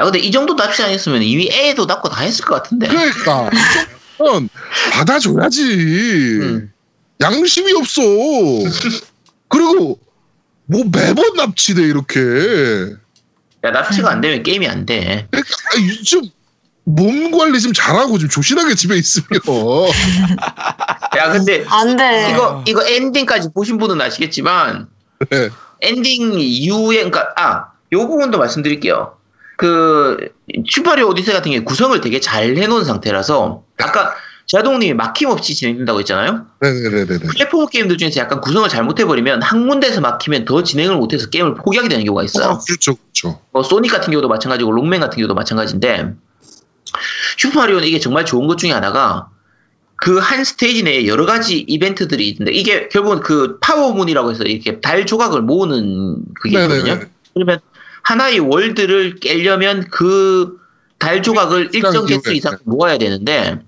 야, 근데 이 정도 납치 안 했으면 이미 애도 낳고 다 했을 것 같은데. 그러니까 이 정도면 받아줘야지. 음. 양심이 없어. 그리고 뭐 매번 납치돼 이렇게. 야, 납치가 안 되면 게임이 안 돼. 그러니까 아, 좀 몸 관리 좀 잘하고 좀 조신하게 집에 있으면. (laughs) 야, 근데 안 돼. 이거, 이거 엔딩까지 보신 분은 아시겠지만, 네. 엔딩 이후에, 그러니까, 아, 요 부분도 말씀드릴게요. 그, 슈퍼마리오 오디세이 같은 경우에 구성을 되게 잘 해놓은 상태라서, 아까 제아동님이 막힘없이 진행된다고 했잖아요? 네네네네. 플랫폼 게임들 중에서 약간 구성을 잘못해버리면 한 군데서 막히면 더 진행을 못해서 게임을 포기하게 되는 경우가 있어요. 아, 그렇죠, 그렇죠. 뭐 소닉 같은 경우도 마찬가지고 록맨 같은 경우도 마찬가지인데 슈퍼마리오는 이게 정말 좋은 것 중에 하나가 그 한 스테이지 내에 여러 가지 이벤트들이 있는데 이게 결국은 그 Power Moon이라고 해서 이렇게 달 조각을 모으는 그게 있거든요. 네네네. 그러면 하나의 world를 깨려면 그 달 조각을 일정 개수. 이상 모아야 되는데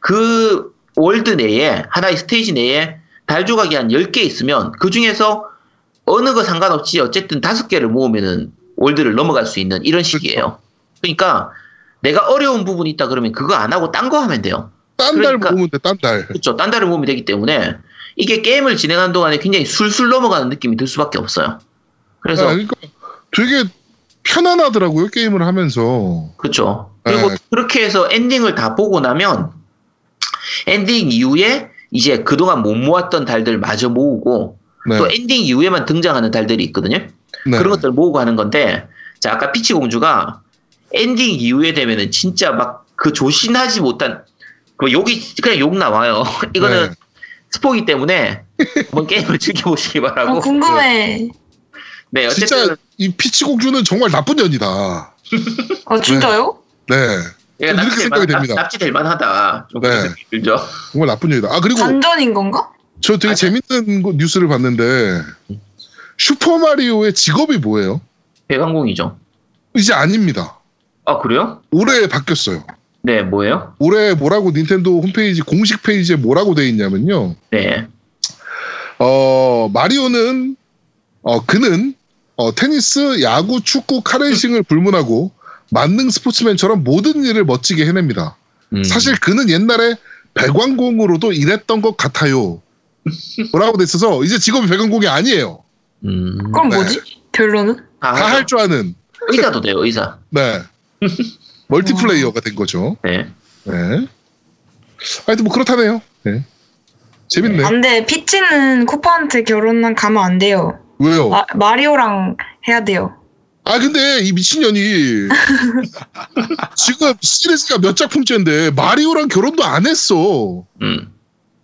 그 world 내에 하나의 스테이지 내에 달 조각이 한 10개 있으면 그 중에서 어느 거 상관없이 어쨌든 다섯 개를 모으면은 world를 넘어갈 수 있는 이런 식이에요. 그러니까 내가 어려운 부분이 있다 그러면 그거 안 하고 딴 거 하면 돼요. 딴달 그러니까- 모으면 돼, 딴 달. 그렇죠. 딴 달을 모으면 되기 때문에 이게 게임을 진행하는 동안에 굉장히 술술 넘어가는 느낌이 들 수밖에 없어요. 그래서 아, 그러니까 되게 편안하더라고요, 게임을 하면서. 그렇죠. 그리고 네. 그렇게 해서 엔딩을 다 보고 나면 엔딩 이후에 이제 그동안 못 모았던 달들 마저 모으고 네. 또 엔딩 이후에만 등장하는 달들이 있거든요. 네. 그런 것들 모으고 하는 건데 자 아까 피치 공주가 엔딩 이후에 되면은 진짜 막 그 조신하지 못한 그 욕이 그냥 욕 나와요. (laughs) 이거는 네. 스포기 때문에 한번 게임을 즐겨보시기 바라고. 어, 궁금해. 네 어쨌든 진짜 이 피치 공주는 정말 나쁜 년이다. 어, 진짜요? 네. 얘가 좀 이렇게 생각이 만- 됩니다. 납- 납치될 만하다. 좀 네. 들죠. 정말 나쁜 년이다. 아, 그리고 반전인 건가? 저 되게 아니. 재밌는 거- 뉴스를 봤는데 슈퍼 마리오의 직업이 뭐예요? 배관공이죠. 이제 아닙니다. 아 그래요? 올해 바뀌었어요. 네 뭐예요? 올해 뭐라고 닌텐도 홈페이지 공식 페이지에 뭐라고 돼 있냐면요. 네. 어, 마리오는 어, 그는 어, 테니스, 야구, 축구, 카레이싱을 불문하고 만능 스포츠맨처럼 모든 일을 멋지게 해냅니다. 음. 사실 그는 옛날에 배관공으로도 일했던 것 같아요. 뭐라고 돼 있어서 이제 직업이 배관공이 아니에요. 음. 그럼 네. 뭐지? 결론은? 다다할 줄 아는 의사도 돼요, 의사. 네 (laughs) 멀티플레이어가 된 거죠. 네. 네. 하여튼 뭐 그렇다네요. 네. 재밌네. 안 돼. 피치는 쿠퍼한테 결혼은 가면 안 돼요. 왜요? 마, 마리오랑 해야 돼요. 아 근데 이 미친년이 지금 시리즈가 몇 작품째인데 마리오랑 결혼도 안 했어. 음.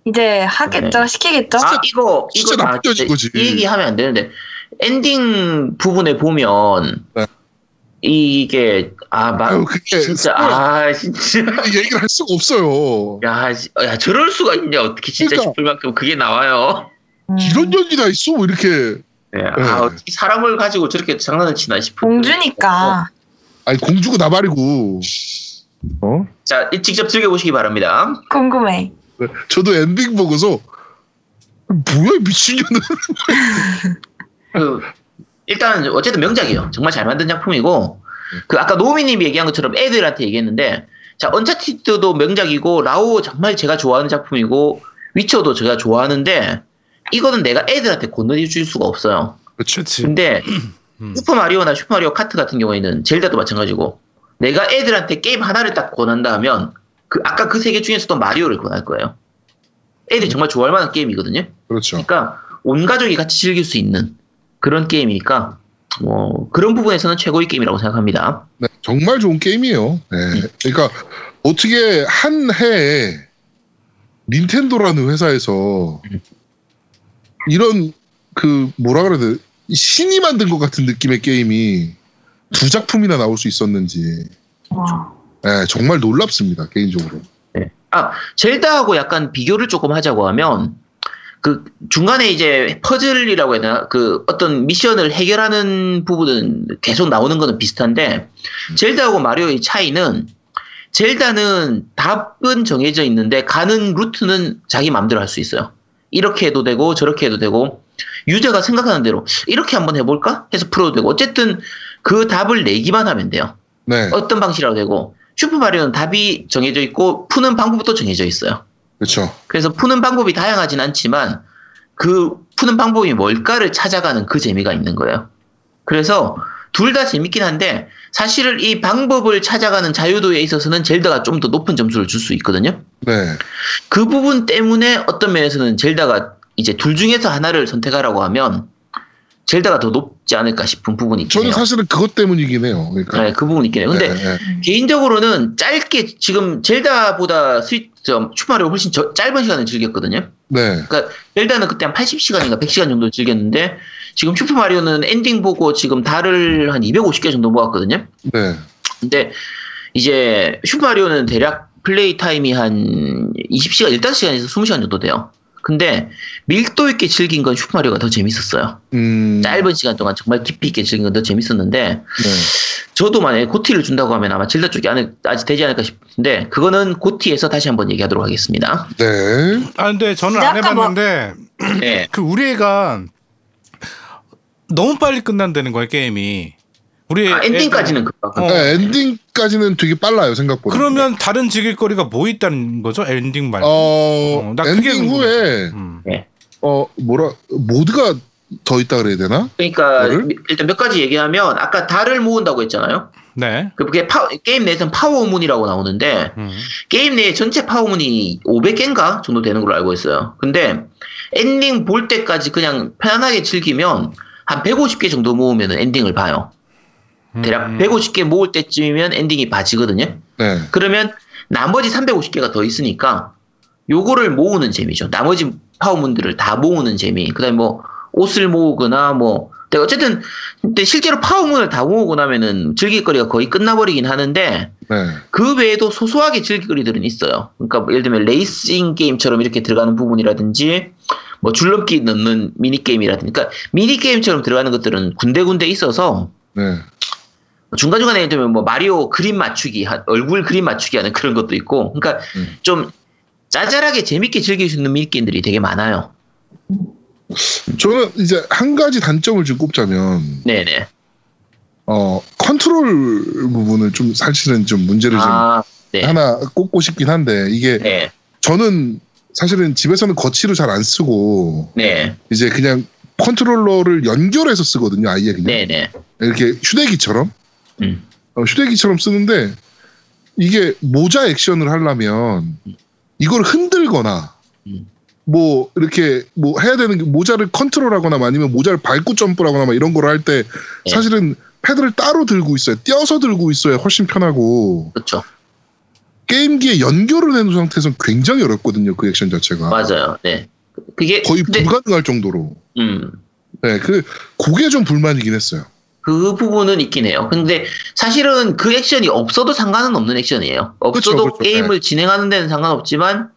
이제 하겠죠? 시키겠죠? 아, 이거, 진짜 이거 나쁜 거지. 이 얘기 하면 안 되는데, 엔딩 부분에 보면, 네. 이게, 아, 마, 아유 그게 진짜, 아, 진짜. 얘기를 할 수가 없어요. 야, 지- 야, 저럴 수가 있냐, 어떻게 진짜 그러니까. 싶을 만큼 그게 나와요. 음. 이런 년이 다 있어 뭐 이렇게. 네. 네. 아, 어떻게 사람을 가지고 저렇게 장난을 치나 싶은. 공주니까. 아니 공주고 나발이고. 어? 자, 이- 직접 즐겨보시기 바랍니다. 궁금해. 네, 저도 엔딩 보고서 뭐야 이 미친년은. 그, 일단, 어쨌든 명작이에요. 정말 잘 만든 작품이고, 그, 아까 노미님이 얘기한 것처럼 애들한테 얘기했는데, 자, 언차티드도 명작이고, 라오 정말 제가 좋아하는 작품이고, 위쳐도 제가 좋아하는데, 이거는 내가 애들한테 건너줄 수가 없어요. 그렇죠. 그치. 근데, (clears throat) 음. 슈퍼 마리오나 슈퍼 마리오 카트 같은 경우에는, 젤다도 마찬가지고, 내가 애들한테 게임 하나를 딱 권한다 하면, 그, 아까 그 세 개 중에서도 마리오를 권할 거예요. 애들이 정말 좋아할 만한 게임이거든요. 그렇죠. 그러니까 온 가족이 같이 즐길 수 있는 그런 게임이니까 뭐 그런 부분에서는 최고의 게임이라고 생각합니다. 네, 정말 좋은 게임이에요. 네. 그러니까 어떻게 한 해에 닌텐도라는 회사에서 이런 그 뭐라 그래야 돼 신이 만든 것 같은 느낌의 게임이 두 작품이나 나올 수 있었는지 와. 네, 정말 놀랍습니다 개인적으로. 네. 아 젤다하고 약간 비교를 조금 하자고 하면 그 중간에 이제 퍼즐이라고 해야 되나 그 어떤 미션을 해결하는 부분은 계속 나오는 거는 비슷한데 젤다하고 마리오의 차이는 젤다는 답은 정해져 있는데 가는 루트는 자기 마음대로 할 수 있어요. 이렇게 해도 되고 저렇게 해도 되고 유저가 생각하는 대로 이렇게 한번 해볼까 해서 풀어도 되고 어쨌든 그 답을 내기만 하면 돼요. 네, 어떤 방식이라도 되고 슈퍼 마리오는 답이 정해져 있고 푸는 방법도 정해져 있어요. 그렇죠. 그래서 푸는 방법이 다양하진 않지만 그 푸는 방법이 뭘까를 찾아가는 그 재미가 있는 거예요. 그래서 둘 다 재밌긴 한데 사실은 이 방법을 찾아가는 자유도에 있어서는 젤다가 좀 더 높은 점수를 줄 수 있거든요. 네, 그 부분 때문에 어떤 면에서는 젤다가 이제 둘 중에서 하나를 선택하라고 하면 젤다가 더 높지 않을까 싶은 부분이 있긴 저는 해요. 사실은 그것 때문이긴 해요. 그러니까. 네, 그 부분이 있긴 해요. 근데 네, 네. 개인적으로는 짧게 지금 젤다보다 스위 저 슈퍼마리오 훨씬 저- 짧은 시간을 즐겼거든요. 네. 그러니까 젤다는 그때 한 80시간인가 100시간 정도 즐겼는데 지금 슈퍼 마리오는 엔딩 보고 지금 달을 한 250개 정도 모았거든요. 네. 근데 이제 슈퍼 마리오는 대략 플레이 타임이 한 20시간, 15시간에서 20시간 정도 돼요. 근데 밀도 있게 즐긴 건 슈퍼마리오가 더 재밌었어요. 음, 짧은 시간 동안 정말 깊이 있게 즐긴 건 더 재밌었는데 네. 저도 만약에 고티를 준다고 하면 아마 젤다 쪽이 안- 아직 되지 않을까 싶은데 그거는 고티에서 다시 한번 얘기하도록 하겠습니다. 네. 아 근데 저는 안 아까 뭐- 해봤는데 네. 그 우리 애가 너무 빨리 끝난다는 거야 게임이. 우리 아, 엔딩까지는 그렇고 어. 네, 엔딩까지는 되게 빨라요 생각보다. 그러면 다른 즐길거리가 뭐 있다는 거죠? 엔딩 말고. 어, 어, 나 그게 엔딩. 후에 음. 어 뭐라 모드가 더 있다 그래야 되나? 그러니까 뭐를? 미- 일단 몇 가지 얘기하면 아까 달을 모은다고 했잖아요. 네. 그게 파- 게임 내에서는 Power Moon이라고 나오는데 음. 게임 내에 전체 Power Moon이 500개인가 정도 되는 걸로 알고 있어요. 근데 엔딩 볼 때까지 그냥 편안하게 즐기면 한 150개 정도 모으면 엔딩을 봐요. 대략 음. 150개 모을 때쯤이면 엔딩이 봐지거든요. 네. 그러면 나머지 350개가 더 있으니까 요거를 모으는 재미죠. 나머지 Power Moon들을 다 모으는 재미. 그다음에 뭐 옷을 모으거나 뭐 근데 어쨌든 근데 실제로 Power Moon을 다 모으고 나면은 즐길거리가 거의 끝나버리긴 하는데 네. 그 외에도 소소하게 즐길거리들은 있어요. 그러니까 뭐 예를 들면 레이싱 게임처럼 이렇게 들어가는 부분이라든지 뭐 줄넘기 넣는 미니 게임이라든지 그러니까 미니 게임처럼 들어가는 것들은 군데군데 있어서 네. 중간중간에 들면 뭐 마리오 그림 맞추기, 하- 얼굴 그림 맞추기 하는 그런 것도 있고, 그러니까 음. 좀 짜잘하게 재밌게 즐길 수 있는 미니게임들이 되게 많아요. 저는 이제 한 가지 단점을 좀 꼽자면 네네. 어 컨트롤 부분을 좀 사실은 좀 문제를 아, 네. 좀 하나 꼽고 싶긴 한데 이게 네. 저는 사실은 집에서는 거치로 잘 안 쓰고 네. 이제 그냥 컨트롤러를 연결해서 쓰거든요. 아예 그냥 네. 네. 이렇게 휴대기처럼 음. 어, 휴대기처럼 쓰는데 이게 모자 액션을 하려면 이걸 흔들거나 음. 뭐 이렇게 뭐 해야 되는 게 모자를 컨트롤하거나 아니면 모자를 밟고 점프하거나 막 이런 거를 할때 네. 사실은 패드를 따로 들고 있어요. 띄어서 들고 있어야 훨씬 편하고 그렇죠. 게임기에 연결을 해놓은 상태에서는 굉장히 어렵거든요. 그 액션 자체가 맞아요. 네. 그게 거의 근데, 불가능할 정도로. 음. 네, 그 그게 좀 불만이긴 했어요. 그 부분은 있긴 해요. 근데 사실은 그 액션이 없어도 상관은 없는 액션이에요. 없어도 그쵸, 그쵸. 게임을 진행하는 데는 상관없지만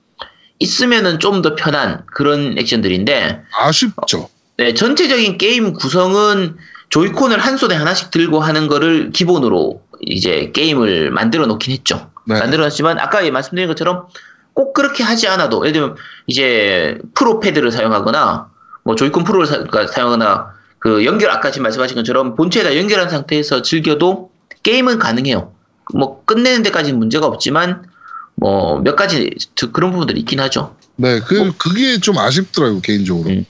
있으면은 좀 더 편한 그런 액션들인데 아쉽죠. 네, 전체적인 게임 구성은 조이콘을 한 손에 하나씩 들고 하는 거를 기본으로 이제 게임을 만들어 놓긴 했죠. 네. 만들어 놨지만 아까 말씀드린 것처럼 꼭 그렇게 하지 않아도 예를 들면 이제 프로 패드를 사용하거나 뭐 조이콘 프로를 사, 그러니까 사용하거나 그 연결 아까 지금 말씀하신 것처럼 본체에다 연결한 상태에서 즐겨도 게임은 가능해요. 뭐 끝내는 데까지는 문제가 없지만 뭐 몇 가지 드- 그런 부분들이 있긴 하죠. 네, 그 뭐- 그게 좀 아쉽더라고 개인적으로. 음.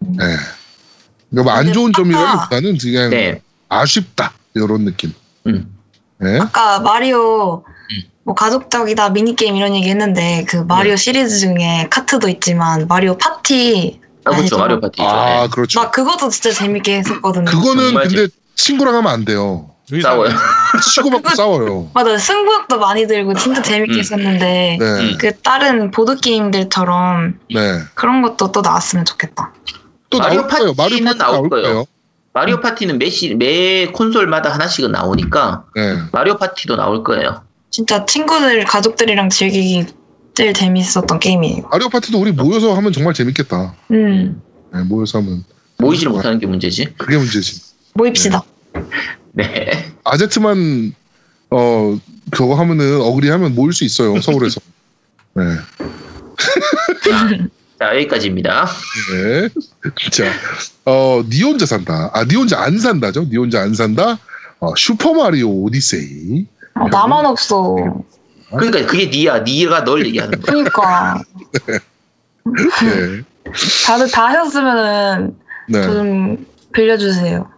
네. 그러니까 뭐안 근데 좋은 점이라기보다는 그냥 네. 아쉽다 이런 느낌. 음. 네. 아까 마리오 뭐 가족적이다 미니게임 이런 얘기 했는데 그 마리오 시리즈 중에 카트도 있지만 마리오 파티 아, 그렇죠. 아니죠. 마리오 파티죠. 아 네. 그렇죠. 막 그것도 진짜 재밌게 했었거든요. 그거는 근데 친구랑 하면 안 돼요. 싸워요. 치고받고 싸워요. 맞아 승부욕도 많이 들고 진짜 재밌게 음. 했었는데 네, 음. 그 다른 보드 게임들처럼 네. 그런 것도 또 나왔으면 좋겠다. 또 마리오 나올 거예요. 마리오 파티는 파티 나올 나올 거예요. 거예요. 마리오 파티는 매, 시, 매 콘솔마다 하나씩은 나오니까 네. 마리오 파티도 나올 거예요. 진짜 친구들 가족들이랑 즐기기 제일 재밌었던 게임이에요. 마리오 파티도 우리 모여서 하면 정말 재밌겠다. 음 네, 모여서 하면 모이지를 못하는 게 문제지. 그게 문제지. 모입시다. 네. (laughs) 아제트만 어 그거 하면은 어그리 하면 모일 수 있어요 서울에서. 네. (laughs) 자, 여기까지입니다. 네. 자, 어, 니 혼자 산다. 아, 니 혼자 안 산다죠? 니 혼자 안 산다. 어, 슈퍼 마리오 오디세이. 어, 나만 없어. 그러니까 그게 니야. 니가 널 얘기하는 거야. 그러니까 네. 다들 다 하셨으면은 네. 저좀 빌려주세요.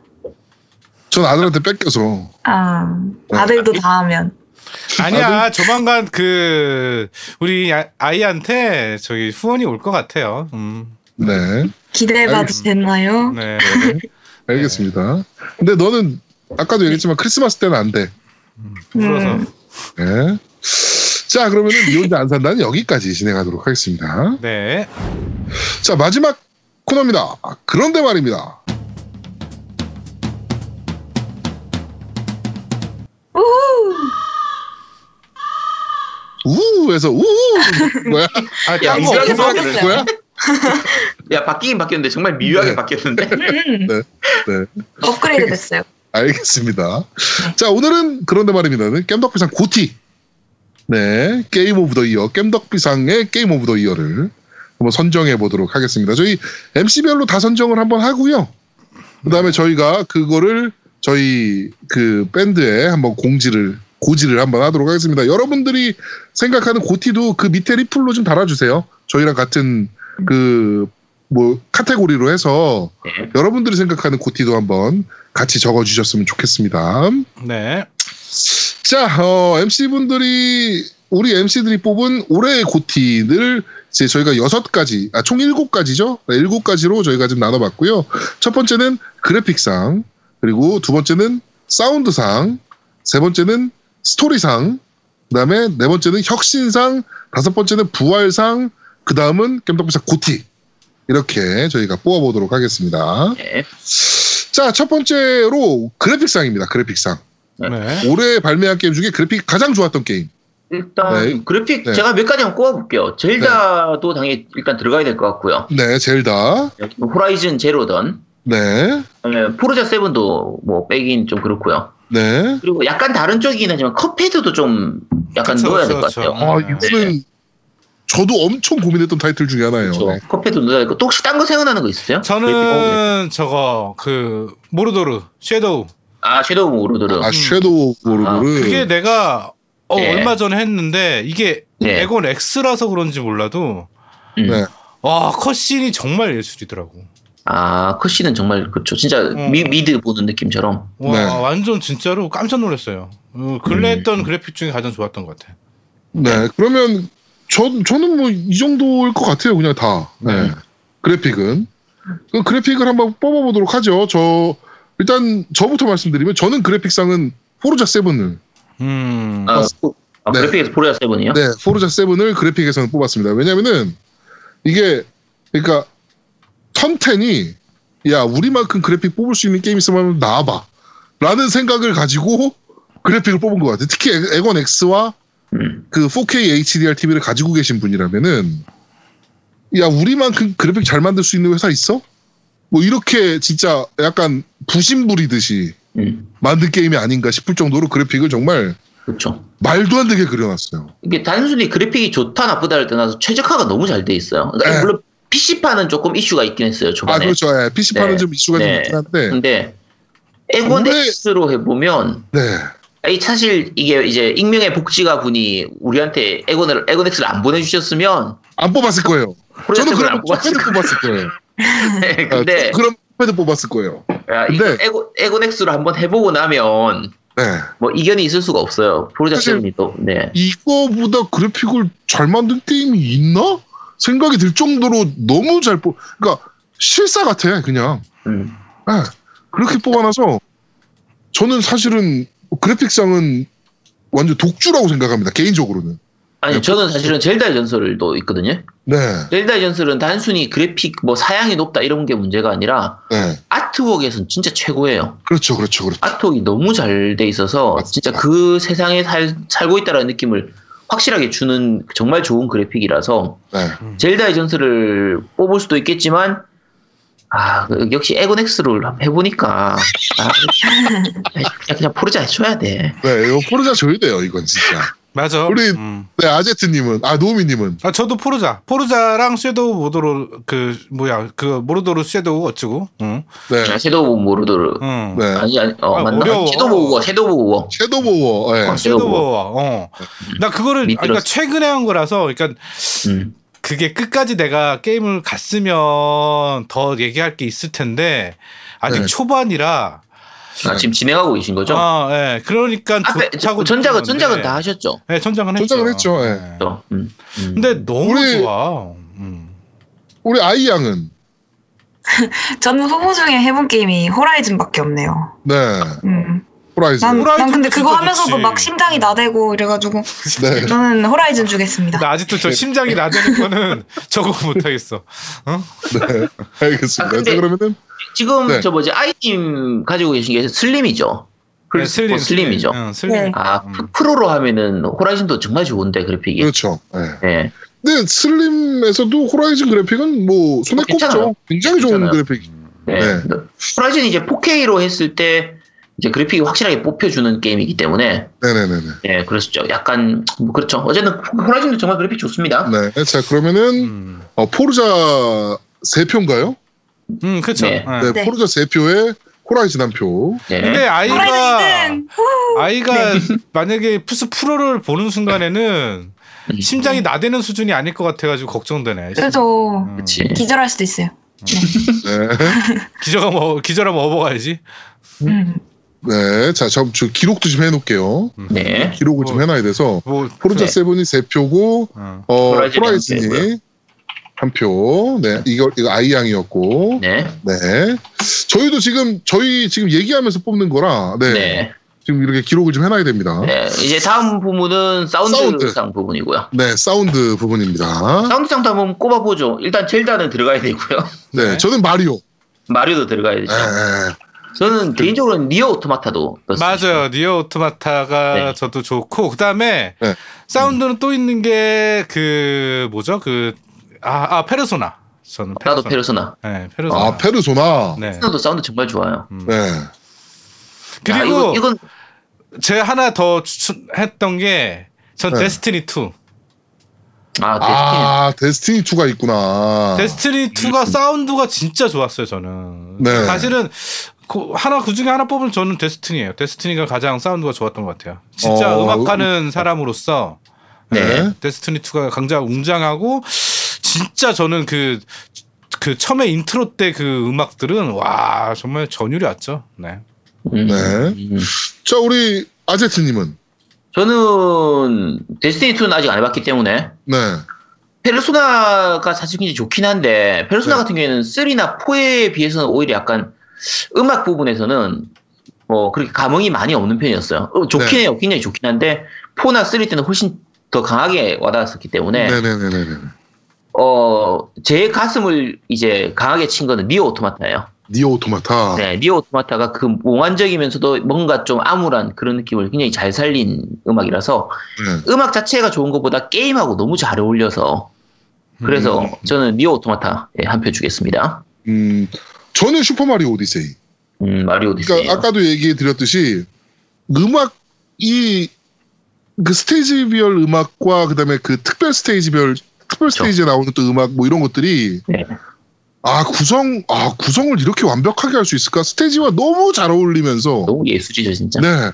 전 아들한테 뺏겨서. 아 아들도 다 하면 아니야 조만간 그 우리 아- 아이한테 저기 후원이 올 것 같아요. 음, 네. 기대해봐도. 됐나요? 네. (laughs) 알겠습니다. 근데 너는 아까도 얘기했지만 크리스마스 때는 안 돼. 울어서. 음. 네. 자, 그러면은 니 혼자 안 산다는 여기까지 진행하도록 하겠습니다. 네. 자, 마지막 코너입니다. 아, 그런데 말입니다. 우후. 우에서 우 뭐야? 아, 야, 이상하게? 바뀌었네. 뭐야? 야, 바뀌긴 바뀌었는데 정말 미묘하게 네. 바뀌었는데. 음, 네. 업그레이드 됐어요. 알겠습니다. 자, 오늘은 그런데 말입니다는 겜덕비상 GOTY. 네, Game of the Year, 겜덕비상의 Game of the Year를 한번 선정해 보도록 하겠습니다. 저희 MC별로 다 선정을 한번 하고요. 그 다음에 저희가 그거를 저희 그 밴드에 한번 공지를, 고지를 한번 하도록 하겠습니다. 여러분들이 생각하는 고티도 그 밑에 리플로 좀 달아주세요. 저희랑 같은 그, 뭐, 카테고리로 해서 네. 여러분들이 생각하는 고티도 한번 같이 적어주셨으면 좋겠습니다. 네. 자, 어, MC분들이, 우리 MC들이 뽑은 올해의 고티를 이제 저희가 여섯 가지, 아, 총 일곱 가지죠? 네, 일곱 가지로 저희가 지금 나눠봤고요. 첫 번째는 그래픽상, 그리고 두 번째는 사운드상, 세 번째는 스토리상, 그 다음에 네 번째는 혁신상, 다섯 번째는 부활상, 그 다음은 겜덕비상 고티. 이렇게 저희가 뽑아보도록 하겠습니다. 네. 자, 첫 번째로 그래픽상입니다. 그래픽상. 네. 올해 발매한 게임 중에 그래픽 가장 좋았던 게임. 일단 네. 그래픽 네. 제가 몇 가지 한번 꼽아볼게요. 젤다도 당연히 일단 들어가야 될 것 같고요. 네, 젤다. 호라이즌 제로던, 네, 그다음에 포르자 세븐도 뭐 빼긴 좀 그렇고요. 네. 그리고 약간 다른 쪽이긴 하지만 컵헤드도 좀 약간 그쵸, 넣어야 될 것 같아요. 아, 네. 이거는 저도 엄청 고민했던 타이틀 중에 하나예요. 그렇죠. 네. 넣어야 될 거. 또 혹시 딴 거 생각나는 거 있으세요? 저는 저거 그 모르도르 섀도우 아 섀도우 오브 모르도르. 아 섀도우 오브 아, 모르도르. 그게 내가 어, 네. 얼마 전에 했는데 이게 네. 엑원 X라서 그런지 몰라도 음. 네. 와 컷신이 정말 예술이더라고. 아 컷신은 정말 그렇죠. 진짜 음. 미, 미드 보는 느낌처럼. 와 네. 완전 진짜로 깜짝 놀랐어요. 어, 근래 했던 그래픽 중에 가장 좋았던 것 같아. 네, 그러면 저 저는 뭐 이 정도일 것 같아요, 그냥 다. 네. 음. 그래픽은 그 그래픽을 한번 뽑아보도록 하죠. 저 일단 저부터 말씀드리면 저는 그래픽상은 포르자 7을 음. 아, 포- 아, 네. 그래픽에서 포르자 세븐이요? 네, 포르자 7을 그래픽에서는 뽑았습니다. 왜냐면은 이게 그러니까 턴텐이 야 우리만큼 그래픽 뽑을 수 있는 게임 있으면 나와봐 라는 생각을 가지고 그래픽을 뽑은 것 같아요. 특히 에- 에건 X와 음. 그 4K HDR TV를 가지고 계신 분이라면은 야 우리만큼 그래픽 잘 만들 수 있는 회사 있어? 뭐 이렇게 진짜 약간 부심 부리듯이 음. 만든 게임이 아닌가 싶을 정도로 그래픽을 정말 그렇죠. 말도 안 되게 그려놨어요. 이게 단순히 그래픽이 좋다 나쁘다를 떠나서 최적화가 너무 잘 돼 있어요. 그러니까 네. 물론 PC판은 조금 이슈가 있긴 했어요. 아 초반에. 그렇죠. 예, PC판은 네. 좀 이슈가 좀 네. 있긴 한데 근데 에곤 근데- X로 해보면 네. 이 사실 이게 이제 익명의 복지가 분이 우리한테 에곤을 에곤 X를 안 보내주셨으면 안 뽑았을 거예요. 포르자 저는 그럼 안 뽑았을 뽑았을 거예요. 건데 (laughs) 아, 근데 그럼 패드 뽑았을 거예요. 야, 근데- 에곤 X로 한번 해보고 나면 네. 뭐 이견이 있을 수가 없어요. 세븐이 또 네. 이거보다 그래픽을 잘 만든 게임이 있나? 생각이 들 정도로 너무 잘 뽑. 그러니까 실사 같아 그냥. 음. 네. 그렇게 뽑아놔서 저는 사실은 그래픽상은 완전 독주라고 생각합니다. 개인적으로는. 아니 저는 사실은 젤다의 전설도 있거든요. 네. 젤다의 전설은 단순히 그래픽 뭐 사양이 높다 이런 게 문제가 아니라 네. 아트웍에서는 진짜 최고예요. 그렇죠, 그렇죠, 그렇죠. 아트웍이 너무 잘 돼 있어서 맞습니다. 진짜 그 세상에 살, 살고 있다라는 느낌을 확실하게 주는 정말 좋은 그래픽이라서 네. 젤다의 전설을 뽑을 수도 있겠지만 아 그- 역시 엑원 X를 해보니까 아, (laughs) 그냥, 그냥 포르자 해줘야 돼. 네, 이거 포르자 줘야 돼요, 이건 진짜. 맞아. 우리- 음. 네, 아제트님은, 아, 노우미님은. 아 저도 포르자. 포르자랑 섀도우 모도로 그 뭐야 그 모르도르 섀도우 어쩌고. 응. 네. 섀도우 오브 모르도르 응. 네. 아니 아니 어 아, 맞나? 어려워. 섀도우 오버 섀도우 오버 섀도우워, 예. 아, 섀도우 섀도우 어. 나 그거를 아, 그러니까. 최근에 한 거라서 그러니까 음. 그게 끝까지 내가 게임을 갔으면 더 얘기할 게 있을 텐데 아직 네. 초반이라 아, 지금 진행하고 계신 거죠? 아, 예. 그러니까 앞에 좋다고 전작은 느끼는 전작은 건데. 다 하셨죠? 네, 전작은 했죠. 전작은 했죠, 예. 네. 또, 음, 음. 근데 너무 우리- 좋아. 음. 우리 아이 양은, (laughs) 저는 후보 중에 해본 게임이 호라이즌밖에 없네요. 네. 음. Horizon. 난, 난 근데 그거 하면서도 좋지. 막 심장이 나대고 이래가지고 네. 저는 Horizon 주겠습니다. 나 아직도 저 심장이 나대는 거는 (laughs) 저거 못하겠어. 네. 알겠습니다. 아, 그러면은, 지금 네. 저 뭐지 아이팀 가지고 계신 게 Slim이죠? 네, Slim, Slim이죠. 응, 슬림. 네. 아 음. 프- Pro로 하면은 Horizon도 정말 좋은데 그래픽이. 그렇죠. 예. 네. 근데 Slim에서도 Horizon 그래픽은 뭐, 손에 괜찮아요. 꼽죠. 굉장히 좋은 괜찮아요. 그래픽. 네. 네. 호라이즌 이제 4K로 했을 때 이제 그래픽이 확실하게 뽑혀주는 게임이기 때문에 네네네네. 네 그래서 좀 약간 뭐 그렇죠. 어제는 호라이즌도 정말 그래픽 좋습니다. 네. 자, 그러면은, 음, 어, 포르자 세 표인가요 음 그렇죠. 네. 네. 네, 네. 포르자 세 표에 호라이즌 한 표. 네. 근데 아이가! 아이가 네. 만약에 플스 프로를 보는 순간에는 음. 심장이 나대는 수준이 아닐 것 같아가지고 걱정되네. 그래서 음. 기절할 수도 있어요. 네. (laughs) 기절하면 어- 기절하면 업어가야지. 음. 네. 자, 저, 저 기록도 좀 해놓을게요. 네. 기록을 좀 해놔야 돼서. 뭐 포르자 네. 세븐이 세 표고 어. 어, 호라이즌이 한 표. 네. 이거, 이거 아이양이었고. 네. 네. 저희도 지금, 저희 지금 얘기하면서 뽑는 거라. 네. 네. 지금 이렇게 기록을 좀 해놔야 됩니다. 네. 이제 다음 부분은 사운드상 사운드. 부분이고요. 네. 사운드 부분입니다. 사운드상도 한번 꼽아보죠. 일단 젤다는 들어가야 되고요. 네. 네. 저는 마리오. 마리오도 들어가야 되죠. 네. 저는 개인적으로는 NieR Automata도. 맞아요. NieR Automata가 네. 저도 좋고 그다음에 네. 사운드는 또 있는 게 그 뭐죠? 그 아, 아 페르소나. 저는 나도 Persona. Persona. 네, 페르소나. 아, 페르소나. 네. Persona도 사운드 정말 좋아요. 음. 네. 그리고 야, 이거, 이건 제가 하나 더 추천했던 게전 네. Destiny 2. 아, Destiny. 아, Destiny 2가 있구나. Destiny 2가 사운드가 진짜 좋았어요, 저는. 네. 사실은 그 하나 그 중에 하나 뽑으면 저는 Destiny예요. Destiny가 가장 사운드가 좋았던 것 같아요. 진짜 어, 음악하는 사람으로서 네. Destiny 2가 강자 웅장하고 진짜 저는 그그 처음에 인트로 때 그 음악들은 와 정말 전율이 왔죠. 네. 음. 네. 음. 자, 우리 아제트님은? 저는 Destiny 2는 아직 안 해봤기 때문에 네. Persona가 사실 굉장히 좋긴 한데 페르소나 네. 같은 경우에는 3나 4에 비해서는 오히려 약간 음악 부분에서는 뭐 그렇게 감흥이 많이 없는 편이었어요. 어, 좋긴 네. 해요. 굉장히 좋긴 한데 4나 3 때는 훨씬 더 강하게 와닿았었기 때문에 네네네네. 어, 제 가슴을 이제 강하게 친 거는 NieR Automata예요. NieR Automata. 네, NieR Automata가 그 몽환적이면서도 뭔가 좀 암울한 그런 느낌을 굉장히 잘 살린 음악이라서 네. 음악 자체가 좋은 것보다 게임하고 너무 잘 어울려서 그래서 음. 저는 NieR Automata에 한 표 주겠습니다. 음, 저는 Super Mario Odyssey. 음, 마리오 Odyssey네요. 그러니까 아까도 얘기해 드렸듯이 음악이 그 스테이지별 음악과 그다음에 그 특별 스테이지별 특별 스테이지에 나오는 또 음악 뭐 이런 것들이 네. 아 구성 아 구성을 이렇게 완벽하게 할 수 있을까 스테이지와 너무 잘 어울리면서 너무 예술이죠, 진짜. 네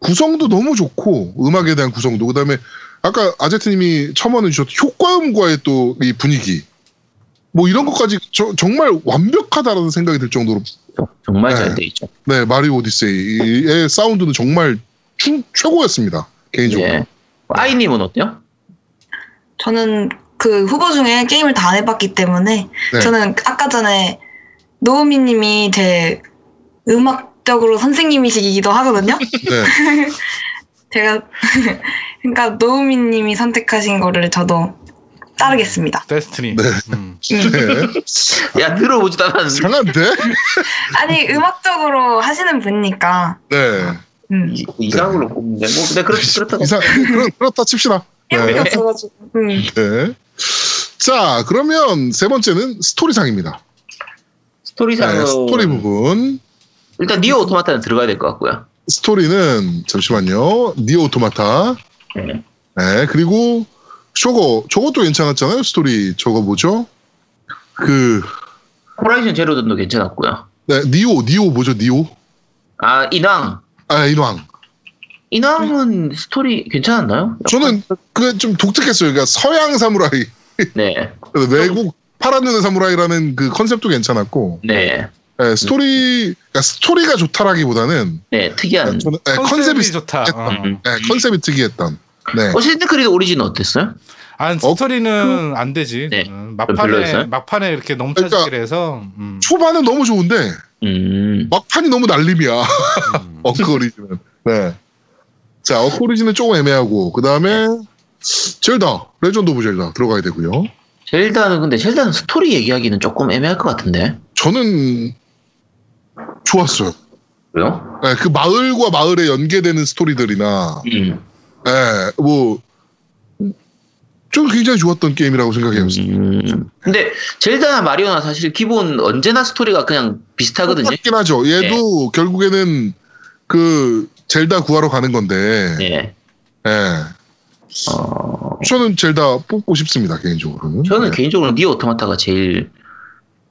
구성도 너무 좋고 음악에 대한 구성도 그다음에 아까 아제트님이 첨언해 주셨던 효과음과의 또 이 분위기 뭐 이런 것까지 저- 정말 완벽하다라는 생각이 들 정도로 정말 네. 잘돼 있죠. 네, 마리오 오디세이의 사운드는 정말 추- 최고였습니다. 개인적으로. 예. 아이님은 어때요? 저는 그 후보 중에 게임을 다 안 해봤기 때문에 네. 저는 아까 전에 노우미님이 제 음악적으로 선생님이시기도 하거든요. 네. (laughs) 제가 (laughs) 그러니까 노우미님이 선택하신 거를 저도 따르겠습니다. 데스티니. 네. 음. 네. 야, 들어보지도 않았는데. 상한데? 아니 음악적으로 하시는 분이니까. 네. 음. 이- 이상한 걸로 뽑는데. 뭐, 근데 그렇, 그렇다고. 이상, 그렇, 그렇다 칩시다. 네. 없어가지고. 음. 네. 자, 그러면 세 번째는 스토리상입니다. 스토리상은. 네, 스토리 부분. 일단 NieR Automata는 들어가야 될 것 같고요. 스토리는, 잠시만요. NieR Automata. 네. 네. 그리고, 저거, 저것도 괜찮았잖아요. 스토리. 저거 뭐죠? 그, Horizon Zero Dawn도 괜찮았고요. 네, 니오, 니오 뭐죠? 니오? 아, 인왕. 아, 인왕. 인왕은 스토리 괜찮았나요? 저는 그게 좀 독특했어요. 그러니까 서양 사무라이. 네. (laughs) 외국 파란 눈의 사무라이라는 그 컨셉도 괜찮았고 네. 예, 스토리 그러니까 스토리가 좋다라기보다는 네. 특이한. 저는 예, 컨셉이, 컨셉이 좋다. 어. 음. 예, 컨셉이 특이했던 네. Assassin's Creed Origins은 어땠어요? 아 스토리는 안 되지. 네. 음? 막판에 막판에 이렇게 넘쳐지기를 해서. 음. 초반은 너무 좋은데 음. 막판이 너무 날림이야 음. (laughs) 어크 Origins은 네. 자 어크 Origins은 조금 애매하고 그 다음에 젤다 Legend of Zelda 들어가야 되고요 젤다는 근데 젤다는 스토리 얘기하기는 조금 애매할 것 같은데. 저는 좋았어요 그래요? 예, 그 마을과 마을에 연계되는 스토리들이나 음. 예, 뭐, 좀 굉장히 좋았던 게임이라고 생각해요. 음. 근데 젤다나 마리오나 사실 기본 언제나 스토리가 그냥 비슷하거든요. 똑같긴 하죠. 얘도 결국에는 그 젤다 구하러 가는 건데, 네. 예. 어, 저는 젤다 뽑고 싶습니다, 개인적으로는. 저는 네. 개인적으로 NieR Automata가 제일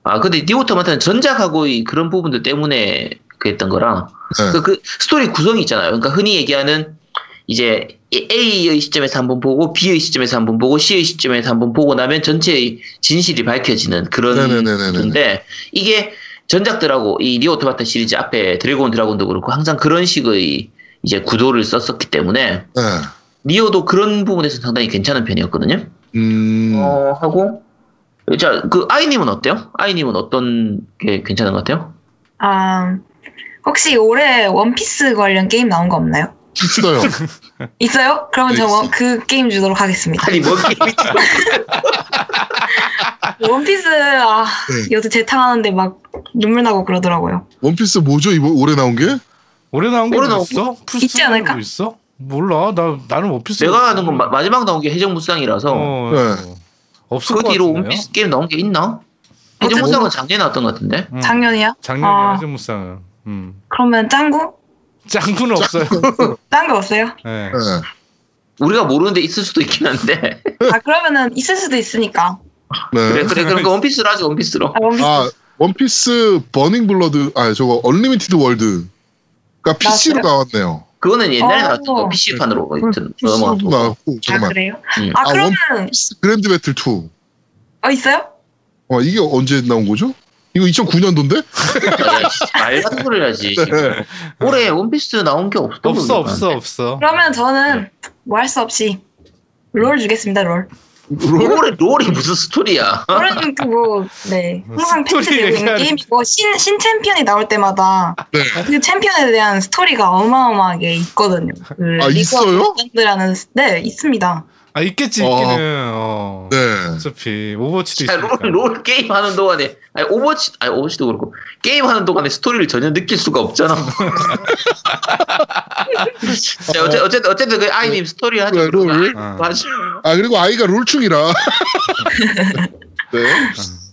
아 근데 NieR Automata는 전작하고 이 그런 부분들 때문에 그랬던 거랑 네. 그, 그 스토리 구성이 있잖아요. 그러니까 흔히 얘기하는 이제 A의 시점에서 한번 보고 B의 시점에서 한번 보고 C의 시점에서 한번 보고 나면 전체의 진실이 밝혀지는 그런 네네네네네. 건데 이게 전작들하고 이 NieR Automata 시리즈 앞에 드래곤 Drakengard도 그렇고 항상 그런 식의 이제 구도를 썼었기 때문에 네. NieR도 그런 부분에서 상당히 괜찮은 편이었거든요. 음, 어, 하고, 자, 그, 아이님은 어때요? 아이님은 어떤 게 괜찮은 것 같아요? 아 혹시 올해 원피스 관련 게임 나온 거 없나요? 있어요. (laughs) 있어요? 그러면 네, 저그 게임 주도록 하겠습니다. 아니, 뭔 게임이 (laughs) 원피스 아 네. 요새 재탕하는데 막 눈물 나고 그러더라고요. 원피스 뭐죠? 이번 올해 나온 게? 올해 나온 게 올해 뭐 나온 있어? 있지 않을까? 뭐 있어? 몰라. 나 나는 원피스. 내가 아는 건 마, 마지막 나온 게 해적무쌍이라서, 어, 네. 없을 그것 뒤로 같은데요. 원피스 게임 나온 게 있나? 어쨌든- 해적무쌍은 작년에 나왔던 것 같은데? 음, 작년이요? 작년에 아. 해적무쌍은. 음. 그러면 짱구? 짱구는 없어요. 짱구 없어요? 네. 네. 우리가 모르는데 있을 수도 있긴 한데. 아 그러면은 있을 수도 있으니까. 네. 그래, 그래, 그러니까 (laughs) 원피스로 하지, 원피스로. 아, 원피스. 아, 원피스 Burning Blood 아 저거 Unlimited World가 PC로 나왔네요. 그거는 옛날에 어. 나왔던 거 PC판으로 PC로도 넘어갔고. 나왔고 아 잠깐만. 그래요? 음. 아 아, 그러면 Grand Battle 2. 어 있어요? 어 이게 언제 나온 거죠? 이거 2009년도인데? 말 같은 소리를 하지. 네. 올해 원피스 나온 게 없어. 없어 없어 없어. 그러면 저는 뭐 할 수 없이 롤 주겠습니다 롤. 롤이 롤이 무슨 스토리야? 롤은 그뭐 네 항상 스토리 패치 되고 있는 게임이고 신, 신 챔피언이 나올 때마다 네. 그 챔피언에 대한 스토리가 어마어마하게 있거든요. 그 아, 있어요? legend라는 네 있습니다. 아 있겠지 어. 있기는. 어. 네. 어차피 오버워치도 자, 있으니까. 롤, 롤 게임 하는 동안에 아니 오버워치 아니 오버워치도 그렇고 게임 하는 동안에 스토리를 전혀 느낄 수가 없잖아. (laughs) 자, 어째, 어쨌든 어쨌든 그 아이님 스토리 하죠. 네, 롤. 어. 하죠. 아 그리고 아이가 롤충이라. (laughs) 네.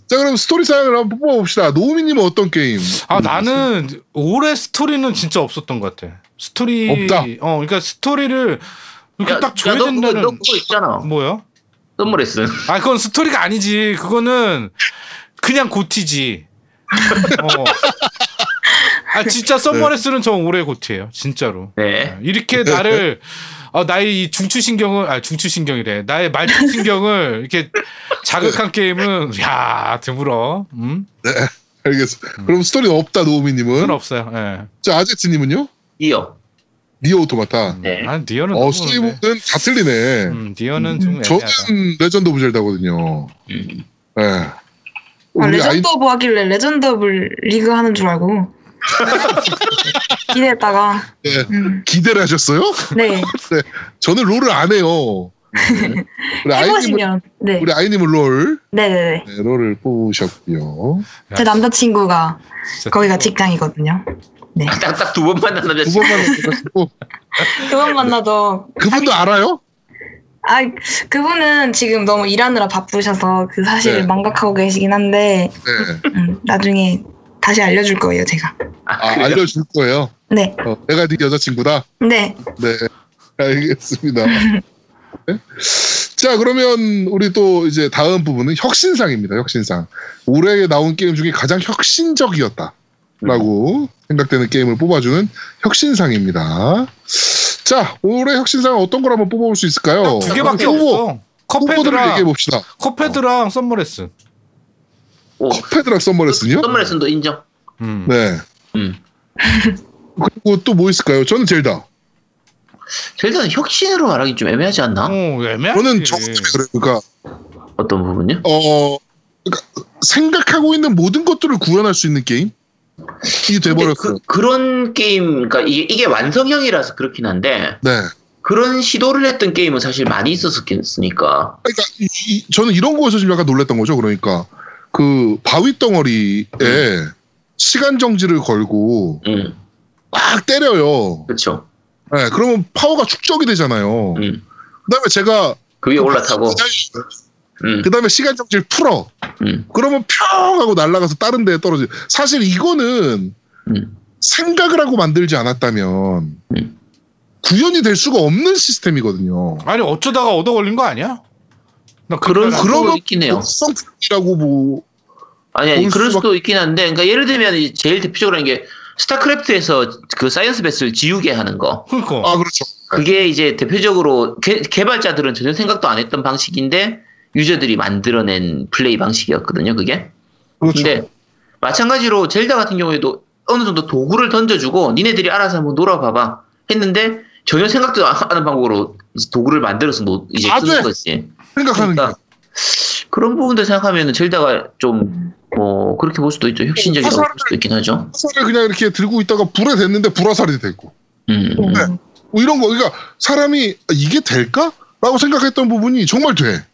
자 그럼 스토리상을 한번 뽑아봅시다. 노우미님은 어떤 게임? 아 나는 올해 스토리는 진짜 없었던 것 같아. 스토리 없다? 어 그러니까 스토리를 이렇게 야, 딱 야, 줘야 너, 그거, 된다는 너 그거 있잖아. 뭐요? Summer Lesson. 아 그건 스토리가 아니지. 그거는 그냥 GOTY지. (laughs) 어. 아 진짜 Summer Lesson은 저 올해 GOTY예요. 진짜로. 네. 이렇게 나를 어, 나의 이 중추신경을 아 중추신경이래 나의 말초신경을 이렇게 자극한 게임은 야 드물어 음 알겠어. 그럼 스토리는 없다 노우미님은. 그건 없어요 예 자 아제트님은요? 이어. NieR Automata. 네. 아 니어는 어 스토리. 부분은 다 틀리네. 음 니어는 좀 애매하다 저는 Legend of Zelda거든요. 음. 네. 아, Legend of 하길래 Legend of 리그 하는 줄 알고 (laughs) 기대했다가 네. 음, 기대를 하셨어요? 네 (laughs) 저는 롤을 안 해요. 우리 아이님은 네 우리 아이님은 롤 네네네 네, 롤을 뽑으셨고요. 제 남자친구가 거기가 직장이거든요. 딱딱 두 번 만난 남자. 두 번만 뽑으셨고 그분 만나도 그분도 알아요? 아 그분은 지금 너무 일하느라 바쁘셔서 그 사실을 네. 망각하고 계시긴 한데 네. 음, 나중에 다시 알려줄 거예요 제가. 아, 알려줄 거예요. 네 어, 내가 네 여자친구다. 네. 네, 알겠습니다. 네? 자, 그러면 우리 또 이제 다음 부분은 혁신상입니다. 혁신상. 올해 나온 게임 중에 가장 혁신적이었다 라고 생각되는 게임을 뽑아주는 혁신상입니다. 자, 올해 혁신상은 어떤 걸 한번 뽑아볼 수 있을까요? 두 개밖에 후보, 없어 후보들을 얘기해 Cuphead랑 봅시다. Cuphead랑 Summer Less 오. 컵헤드랑 썸머레슨요? 썸머레슨도 인정. 음. 네. 음. (laughs) 그리고 또 뭐 있을까요? 저는 젤다. 젤다는 혁신으로 말하기 좀 애매하지 않나? 어 애매하지 저는 저것 그래요. 그러니까 어떤 부분요? 어 그러니까 생각하고 있는 모든 것들을 구현할 수 있는 게임 이게 근데 돼버렸어요. 그, 그런 게임, 그러니까 이게, 이게 완성형이라서 그렇긴 한데 네. 그런 시도를 했던 게임은 사실 많이 있었겠으니까. 그러니까 이- 이- 저는 이런 거에서 좀 약간 놀랐던 거죠. 그러니까 그 바위 덩어리에 시간 정지를 걸고 음, 막 때려요. 그렇죠. 네, 그러면 파워가 축적이 되잖아요. 음, 그다음에 제가 그 위에 올라타고. 음, 그 다음에 시간 정지를 풀어. 음, 그러면 평 하고 날아가서 다른 데에 떨어져. 사실 이거는 음. 생각을 하고 만들지 않았다면 음. 구현이 될 수가 없는 시스템이거든요. 아니 어쩌다가 얻어 걸린 거 아니야? 나 그런 그런 있긴 해요. 성이라고 뭐 아니, 아니 볼 그럴 수도 있긴 한데, 그러니까 예를 들면 이 제일 대표적으로 하는 게 스타크래프트에서 그 Science Vessel을 지우게 하는 거. 그러니까 아 그렇죠. 그게 이제 대표적으로 개, 개발자들은 전혀 생각도 안 했던 방식인데 유저들이 만들어낸 플레이 방식이었거든요. 그게. 그렇죠. 근데 마찬가지로 젤다 같은 경우에도 어느 정도 도구를 던져주고 니네들이 알아서 한번 놀아봐봐 했는데 전혀 생각도 안 하는 방법으로 도구를 만들어서 노- 이제 아, 쓰는 네. 거지. 생각하는 게 그러니까 그런 부분들 생각하면 젤다가 좀 뭐 그렇게 볼 수도 있죠. 혁신적이라고 볼 수도 있긴 하죠. 화살을 그냥 이렇게 들고 있다가 불에 댔는데 불화살이 됐고 음, 음. 네. 뭐 이런 거 그러니까 사람이 이게 될까?라고 생각했던 부분이 정말 돼.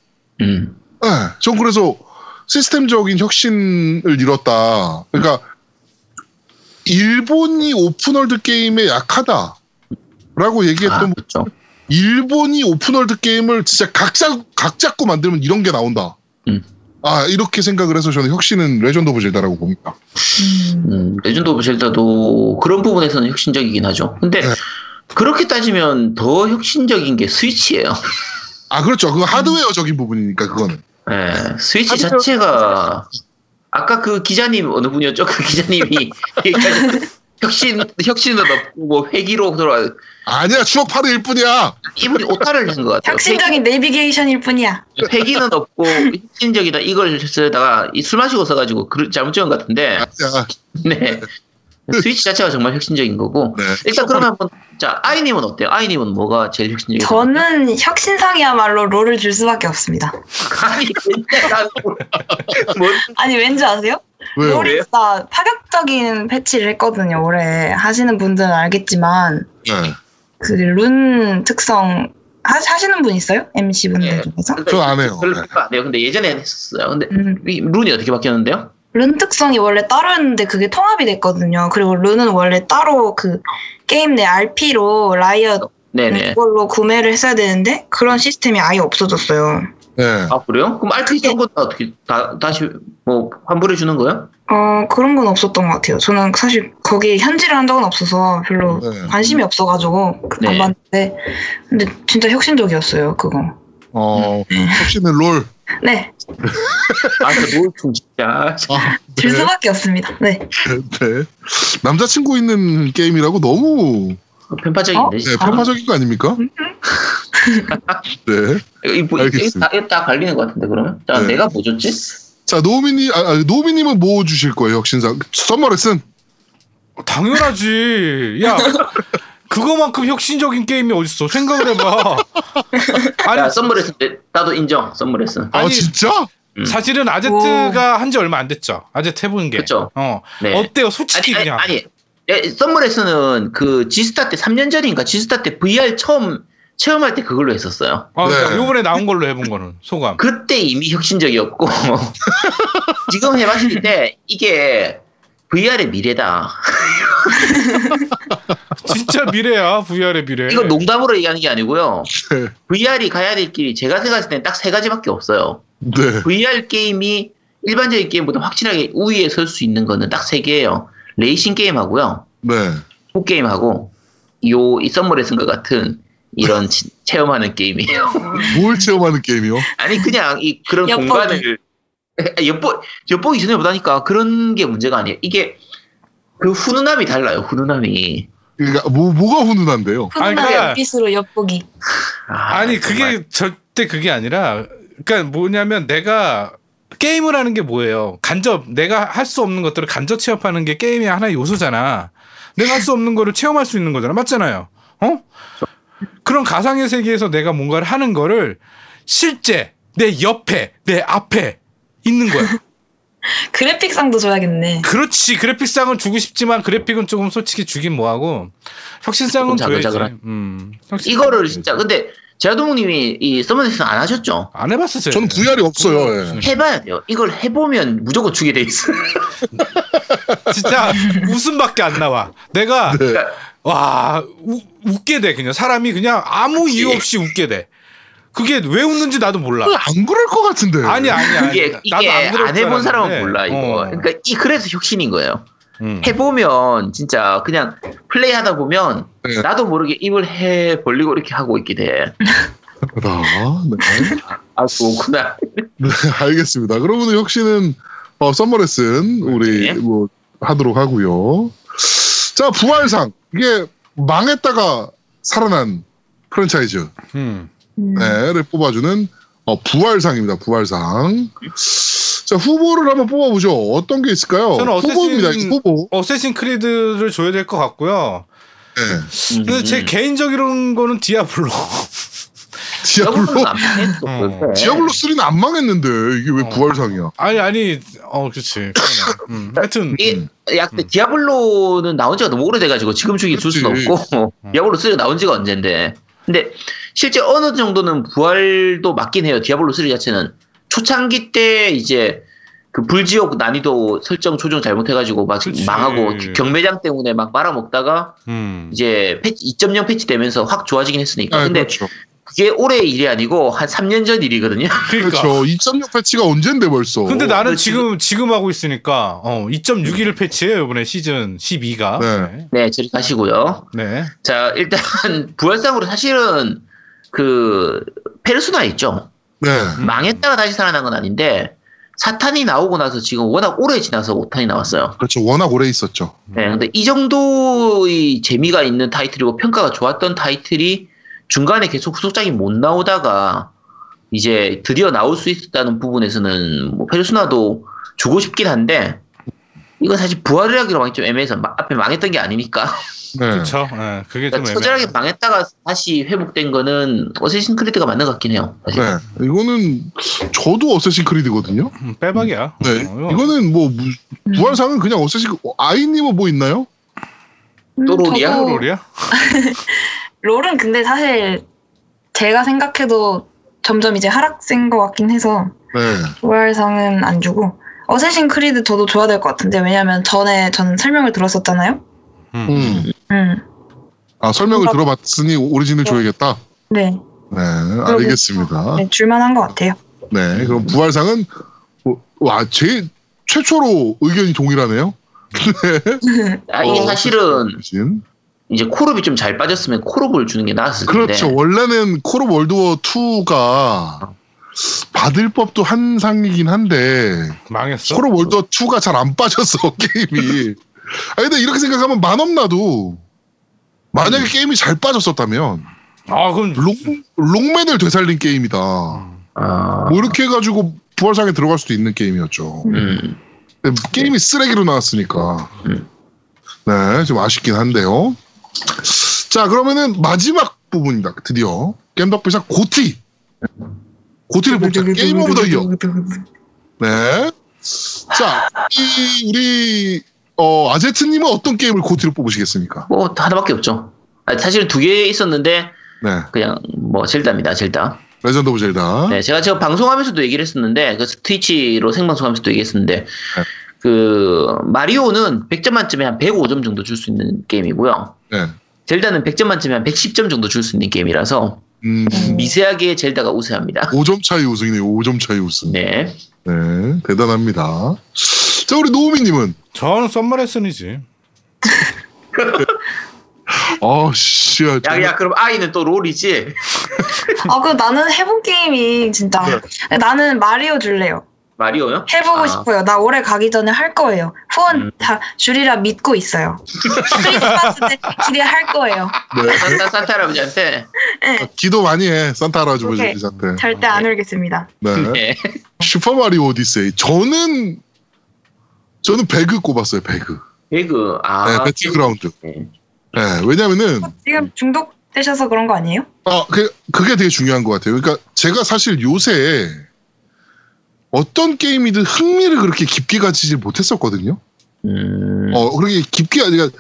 음. 네, 전 그래서 시스템적인 혁신을 이뤘다. 그러니까 일본이 open world 게임에 약하다라고 얘기했던 아, 그렇죠. 일본이 open world 게임을 진짜 각자 각 잡고 만들면 이런 게 나온다. 음. 아 이렇게 생각을 해서 저는 혁신은 Legend of Zelda라고 봅니다. 음, Legend of Zelda도 그런 부분에서는 혁신적이긴 하죠. 근데 네. 그렇게 따지면 더 혁신적인 게 스위치예요. 아 그렇죠. 그 하드웨어적인 부분이니까 그거는. 네, 스위치 하드웨어- 자체가 아까 그 기자님 어느 분이었죠? 그 기자님이 (laughs) 혁신 혁신은 없고 뭐 회기로 돌아 아니야 추억 파르일 뿐이야. 이분이 오타를 한것 같아요. 혁신적인 내비게이션일 뿐이야. 회기, 회기는 없고 혁신적이다 이걸 쓰다가 이술 마시고 써가지고 그 잘못 적은 것 같은데 아니야. 네. 스위치 자체가 정말 혁신적인 거고 네. 일단 그러면 한번 자 아이님은 어때요? 아이님은 뭐가 제일 혁신적이에요? 저는 혁신상이야말로 롤을 줄 수밖에 없습니다. (laughs) 아니 왠지 아세요? 왜요? 롤이 진짜 파격적인 패치를 했거든요. 올해 하시는 분들은 알겠지만 네. 그룬 특성 하, 하시는 분 있어요? MC 분들 네. 중에서? 전안 해요. 별로 네. 안 해요. 근데 예전에 했었어요. 근데 음, 이 룬이 어떻게 바뀌었는데요? 룬 특성이 원래 따로였는데 그게 통합이 됐거든요. 그리고 룬은 원래 따로 그 게임 내 RP로 라이엇 네네. 그걸로 구매를 했어야 되는데 그런 시스템이 아예 없어졌어요. 네. 아 그래요? 그럼 RP 쓴 것도 어떻게 다 다시 뭐 환불해 주는 거예요? 어 그런 건 없었던 것 같아요. 저는 사실 거기에 현질을 한 적은 없어서 별로 네. 관심이 없어가지고 그- 안 네. 봤는데 근데 진짜 혁신적이었어요 그거. 어 네. 혁신은 롤. 네, 아저 노을충 진짜. 아, 줄 네. 수밖에 없습니다. 네. 네. 남자친구 있는 게임이라고 너무 편파적인데. 네, 편파적인 거 아닙니까? 네. 이거, 이거, 이거, 알겠습니다. 다, 이거 다 갈리는 것 같은데 그러면? 자 네. 내가 뭐 줬지? 자 노우미님, 아, 아, 노우미님은 뭐 주실 거예요 혁신상? 썸머레슨. 당연하지. 야, 그거만큼 혁신적인 게임이 어딨어? 생각을 해봐. (laughs) 아니, 야 썸머레슨 내- 나도 인정. 썸머레슨. 아 진짜? 음. 사실은 아제트가 한 지 얼마 안 됐죠. 아제트 해본 게. 그쵸. 어. 네. 어때요? 솔직히 아니, 그냥. 아니. 예, 썸머레슨은 그 지스타 때 3년 전인가 지스타 때 VR 처음 체험할 때 그걸로 했었어요. 아, 그러니까 네. 요번에 나온 걸로 해본 거는 소감. 그때 이미 혁신적이었고 (laughs) 지금 해봤을 때 이게 VR의 미래다. (laughs) (laughs) 진짜 미래야, VR의 미래. 이건 농담으로 얘기하는 게 아니고요. 네. VR이 가야 될 길이 제가 생각했을 때는 딱세 가지밖에 없어요. 네. VR 게임이 일반적인 게임보다 확실하게 우위에 설 수 있는 거는 딱 세 개예요. 레이싱 게임하고요. 네. 포 게임하고 요 이 썸머레슨과 같은 이런 치- (laughs) 체험하는 게임이에요. 뭘 체험하는 게임이요? (laughs) 아니 그냥 이 그런 엿보기. 공간을 엿보 엿보기 전에 보다니까 그런 게 문제가 아니에요. 이게 그 훈훈함이 달라요. 훈훈함이. 그러니까 뭐 뭐가 훈훈한데요? 아니, 푸른한 그러니까- 연빛으로 엿보기. 아, 아니 그게 정말. 절대 그게 아니라 그러니까 뭐냐면 내가 게임을 하는 게 뭐예요 간접 내가 할 수 없는 것들을 간접 체험하는 게 게임의 하나의 요소잖아 내가 할 수 없는 거를 체험할 수 있는 거잖아 맞잖아요 어 그런 가상의 세계에서 내가 뭔가를 하는 거를 실제 내 옆에 내 앞에 있는 거야 (laughs) (laughs) 그래픽상도 줘야겠네. 그렇지 그래픽상은 주고 싶지만 그래픽은 조금 솔직히 주긴 뭐하고 혁신상은 줘야지. 음, 혁신상은 이거를 줘야지. 진짜 근데 제아동님이 이 썸머레슨 안 하셨죠? 안 해봤었어요 저는 VR이 없어요. 예. 해봐야 돼요. 이걸 해보면 무조건 주게 돼 있어. (laughs) 진짜 웃음밖에 안 나와. 내가 네. 와 우- 웃게 돼 그냥 사람이 그냥 아무 이유 없이 웃게 돼. 그게 왜 웃는지 나도 몰라. 안 그럴 것 같은데. 아니 아니 아니. 이게 이게 안 그럴 안줄 해본 사람은. 몰라 이거. 어. 그러니까 이 그래서 혁신인 거예요. 음. 해보면 진짜 그냥 플레이하다 보면 네. 나도 모르게 입을 해 벌리고 이렇게 하고 있게 돼. 아, 네. (laughs) 아 그렇구나. 네, 알겠습니다. 그러면 혁신은 어, 썸머레슨 우리 네. 뭐 하도록 하고요. 자 부활상 이게 망했다가 살아난 프랜차이즈 음. 음. 를 뽑아주는 어, 부활상입니다. 부활상. 자 후보를 한번 뽑아보죠. 어떤 게 있을까요? 저는 Assassin- 후보입니다. 후보. Assassin's Creed를 줘야 될 것 같고요. 네. 근데 제 음. 개인적인 거는 디아블로. (laughs) 디아블로. 그때. 디아블로 3는 안 망했는데 이게 왜 어. 부활상이야? 아니 아니 어 그렇지. 음. 하여튼 이 야, 근데 음. 디아블로는 나온 지가 너무 오래돼가지고 지금 주기 줄 수는. 없고 음. 디아블로 3가 나온 지가 언젠데 근데 실제 어느 정도는 부활도 맞긴 해요 디아블로 3 자체는 초창기 때 이제 그 불지옥 난이도 설정 조정 잘못해가지고 막 그치. 망하고 경매장 때문에 막 말아먹다가 음. 이제 패치 2.0 패치 되면서 확 좋아지긴 했으니까 아, 근데 그렇죠. 그게 올해 일이 아니고 한 3년 전 일이거든요 (laughs) 그러니까. 그렇죠. 2.6 패치가 언젠데 벌써. 근데 나는 지금 지금 하고 있으니까 어 2.61을 패치해요 이번에 시즌 12가. 네. 네 저리 가시고요 네. 자 일단 (laughs) 부활상으로 사실은 그 페르소나 있죠 네. 음. 망했다가 다시 살아난 건 아닌데 사탄이 나오고 나서 지금 워낙 오래 지나서 5탄이 나왔어요. 그렇죠. 워낙 오래 있었죠. 네, 근데 이 정도의 재미가 있는 타이틀이고 평가가 좋았던 타이틀이 중간에 계속 후속작이 못 나오다가 이제 드디어 나올 수 있다는 부분에서는 뭐 페르소나도 주고 싶긴 한데 이건 사실 부활을 하기로 하기 좀 애매해서 마- 앞에 망했던 게 아니니까 네. 그렇죠. 예, 그게 좀 그러니까 처절하게 애매해. 망했다가 다시 회복된 거는 어쌔신 크리드가 맞는 것 같긴 해요. 사실. 네. 이거는 저도 어쌔신 크리드거든요. 음, 빼박이야. 네. 어, 이거 이거는 뭐 무- 부활상은 그냥 어쌔신 크- 어, 아이님은 뭐 있나요? 음, 또 롤이야? 저도 롤이야? (laughs) 롤은 근데 사실 제가 생각해도 점점 이제 하락세인 것 같긴 해서 네. 부활상은 안 주고 어쌔신 크리드 저도 줘야 될 것 같은데 왜냐면 전에 저는 설명을 들었었잖아요. 음. 음. 음, 아 설명을 뭔가- 들어봤으니 오리진을 줘야겠다. 네, 네, 알겠습니다. 네 줄만한 것 같아요. 네, 그럼 부활상은 뭐, 와, 제 최초로 의견이 동일하네요. (laughs) 아, 이게 어, 사실은. 이제 코롭이 좀 잘 빠졌으면 코롭을 주는 게 나았을 텐데. 그렇죠. 원래는 콜옵 월드워 2가 받을 법도 한 상이긴 한데 망했어. 콜옵 월드워 2가 잘 안 빠졌어 (laughs) 게임이. 아 근데 이렇게 생각하면 마넘나도 만약에 게임이 잘 빠졌었다면 아 그럼 록 록맨을 되살린 게임이다. 아, 뭐 이렇게 해가지고 부활상에 들어갈 수도 있는 게임이었죠. 음. 게임이 쓰레기로 나왔으니까. 음. 네, 좀 아쉽긴 한데요. 자, 그러면은 마지막 부분입니다. 드디어. 겜덕비상 GOTY. GOTY를 뽑자. Game of the Year. 네. 자, 이 우리 어, 아제트님은 어떤 게임을 GOTY로 뽑으시겠습니까? 뭐 하나밖에 없죠. 아, 사실 두 개 있었는데 네. 그냥 뭐 젤다입니다. 젤다. Legend of Zelda. 네, 제가 제가 방송하면서도 얘기를 했었는데 그 트위치로 생방송하면서도 얘기했었는데 그 마리오는 100점 만점에 한 105점 정도 줄 수 있는 게임이고요. 네. 젤다는 100점 만점에 한 110점 정도 줄 수 있는 게임이라서 음, 미세하게 젤다가 우세합니다. 5점 차이 우승이네요. 5점 차이 우승. 네. 네. 대단합니다. 자, 우리 노우미님은 저는 썸머레슨이지. (laughs) 아, 씨. 야, 야, 야, 그럼 아이는 또 롤이지? (laughs) 아, 그 나는 해본 게임이 진짜 나는 마리오 줄래요. 마리오요? 해보고 아. 싶어요. 나 올해 가기 전에 할 거예요. 후원 음. 다 줄이라 믿고 있어요. (laughs) 크리스마스 때 기대할 거예요. 네. 산타, 산타 할아버지한테. 기도 많이 해. 산타 할아버지 오케이. 한테. 절대 안 울겠습니다. 네. 네. 슈퍼 마리오 오디세이. 저는 저는 배그 꼽았어요. 배그. 배그, 아. 네, 배틀그라운드. 네. 네, 왜냐면은 지금 중독되셔서 그런 거 아니에요? 아, 그, 그게 되게 중요한 것 같아요. 그러니까 제가 사실 요새 어떤 게임이든 흥미를 그렇게 깊게 가지지 못했었거든요. 음. 어, 그렇게 깊게, 그러니까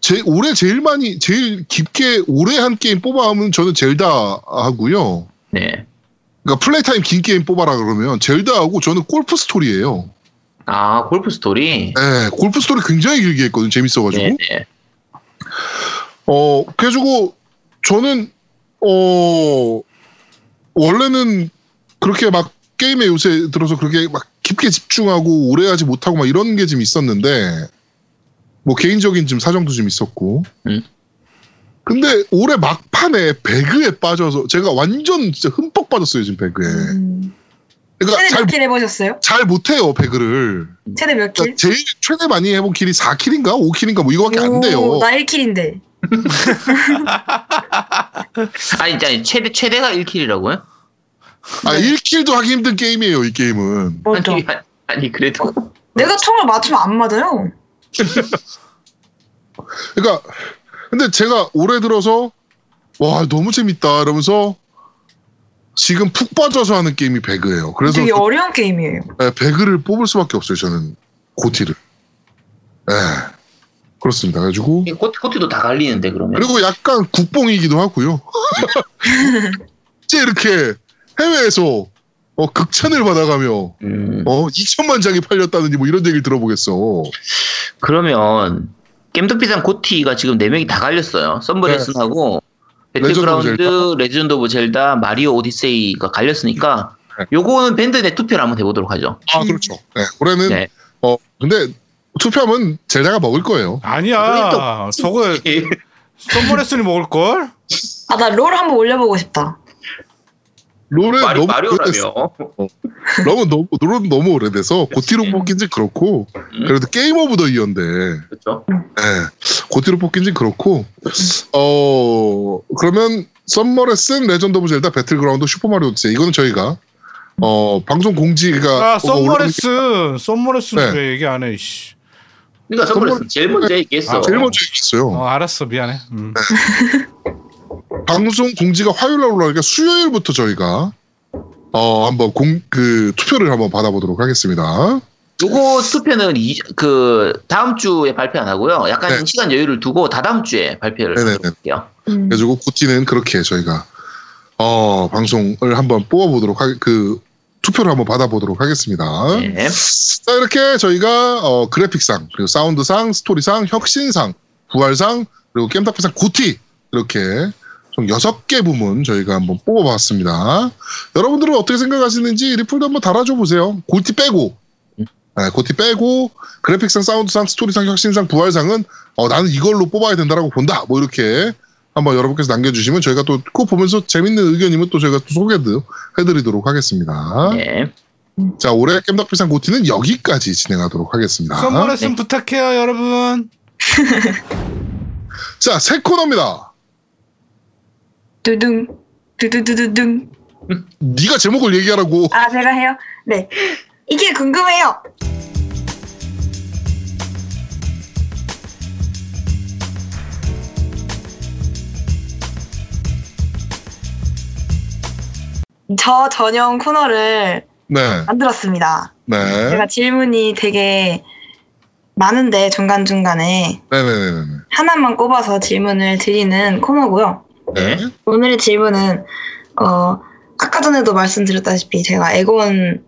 제, 올해 제일 많이, 제일 깊게 오래 한 게임 뽑아하면 저는 젤다 하고요. 네. 그러니까 플레이 타임 긴 게임 뽑아라 그러면 젤다하고 저는 Golf Story예요. 아, Golf Story? 네, Golf Story 굉장히 길게 했거든요. 재밌어가지고. 네, 네. 어, 그래가지고, 저는, 어, 원래는 그렇게 막 게임에 요새 들어서 그렇게 막 깊게 집중하고 오래 하지 못하고 막 이런 게 좀 있었는데, 뭐 개인적인 좀 사정도 좀 있었고. 음. 근데 올해 막판에 배그에 빠져서 제가 완전 진짜 흠뻑 빠졌어요, 지금 배그에. 음. 그러니까 최대 잘, 몇 kill 해보셨어요? 잘 못해요, 배그를. 최대 몇 그러니까 kill? 제일 최대 많이 해본 kill이 4kill인가? 5kill인가? 뭐 이거밖에 안 돼요. 오, 나 1kill인데. (laughs) 아니, 아니, 최대, 최대가 1kill이라고요? 아, 네. 1킬도 하기 힘든 게임이에요, 이 게임은. 뭐죠? 아니, 아니, 그래도. 내가 총을 맞추면 안 맞아요. (laughs) 그러니까, 근데 제가 올해 들어서, 와, 너무 재밌다, 이러면서, 지금 푹 빠져서 하는 게임이 배그예요. 그래서 되게 어려운 게임이에요. 네, 배그를 뽑을 수밖에 없어요, 저는. 고티를. 네. 그렇습니다. 그래가지고. 코트, 코트도 다 갈리는데, 그러면. 그리고 약간 국뽕이기도 하고요. (laughs) 이제 이렇게 해외에서 어, 극찬을 받아가며 음, 어, 2천만 장이 팔렸다는지 뭐 이런 얘기를 들어보겠어. 그러면, 겜덕비상 GOTY가 지금 4 명이 다 갈렸어요. Summer Lesson하고, 오브 배틀그라운드, Legend of Zelda, Mario Odyssey가 갈렸으니까, 네. 요거는 밴드 내 투표를 한번 해보도록 하죠. 아, 그렇죠. 네, 올해는 네. 어, 근데 투표하면 젤다가 먹을 거예요. 아니야. 저거 (laughs) Summer Lesson이 먹을 걸? 아, 나 롤 한번 올려보고 싶다. 롤은 마리, 너무 오래됐어. 마리오라며. 롤은 너무 롤은 너무 오래돼서 GOTY로 뽑긴 지 그렇고 음. 그래도 Game of the Year인데 그렇죠. 예, GOTY로 뽑긴 지 그렇고 어 그러면 Summer Lesson Legend of Zelda 배틀그라운드 Super Mario Odyssey 이거는 저희가 어 방송 공지가 아 Summer Lesson Summer Lesson 네. 왜 얘기 안 해? 씨. 그러니까 선물했어. 제일 먼저 얘기했어. 아, 제일 먼저 얘기했어요. 어 알았어 미안해. 음. 방송 공지가 화요일 날 올라오니까 수요일부터 저희가 어 한번 공 그 투표를 한번 받아보도록 하겠습니다. 요거 투표는 이, 그 다음 주에 발표 안 하고요. 약간 네. 시간 여유를 두고 다다음 주에 발표를 할게요. 음. 그래가지고 고티는 그렇게 저희가 어 방송을 한번 뽑아보도록 하, 그 투표를 한번 받아보도록 하겠습니다. 네. 자 이렇게 저희가 어, 그래픽상 그리고 사운드상 스토리상 혁신상 부활상 그리고 겜덕비상 고티 이렇게 총 여섯 개 부문 저희가 한번 뽑아봤습니다. 여러분들은 어떻게 생각하시는지 리플도 한번 달아줘 보세요. 고티 빼고 네, 고티 빼고 그래픽상 사운드상 스토리상 혁신상 부활상은 어, 나는 이걸로 뽑아야 된다라고 본다. 뭐 이렇게 한번 여러분께서 남겨주시면 저희가 또 그거 보면서 재밌는 의견이면 또 저희가 또 소개해드리도록 하겠습니다. 네. 자, 올해 겜덕비상 고티는 여기까지 진행하도록 하겠습니다. 썸머레스 네. 부탁해요 여러분. (laughs) 자, 새 코너입니다. 두둥 두두두두둥. 네가 제목을 얘기하라고. 아 제가 해요. 네. 이게 궁금해요. 저 전용 코너를 네, 만들었습니다. 네, 제가 질문이 되게 많은데 중간 중간에 네, 네, 네, 하나만 꼽아서 질문을 드리는 코너고요. 네, 네. 오늘의 질문은 어 아까 전에도 말씀드렸다시피 제가 에곤이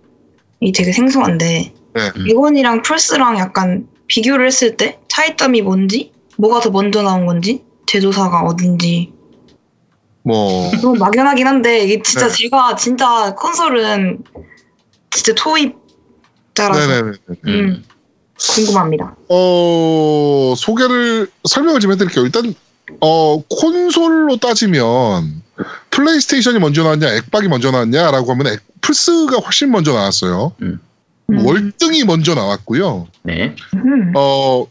되게 생소한데 네. 에곤이랑 플스랑 약간 비교를 했을 때 차이점이 뭔지 뭐가 더 먼저 나온 건지 제조사가 어딘지 뭐, 너무 막연하긴 한데 이게 진짜 네. 제가 진짜 콘솔은 진짜 초입자라서 네, 네, 네. 네. 음, 궁금합니다. 어, 소개를 설명을 좀 해드릴게요. 일단 어 콘솔로 따지면 플레이스테이션이 먼저 나왔냐, 엑박이 먼저 나왔냐라고 하면 엑, 플스가 훨씬 먼저 나왔어요. 음. 월등히 먼저 나왔고요. 네. 음. 어,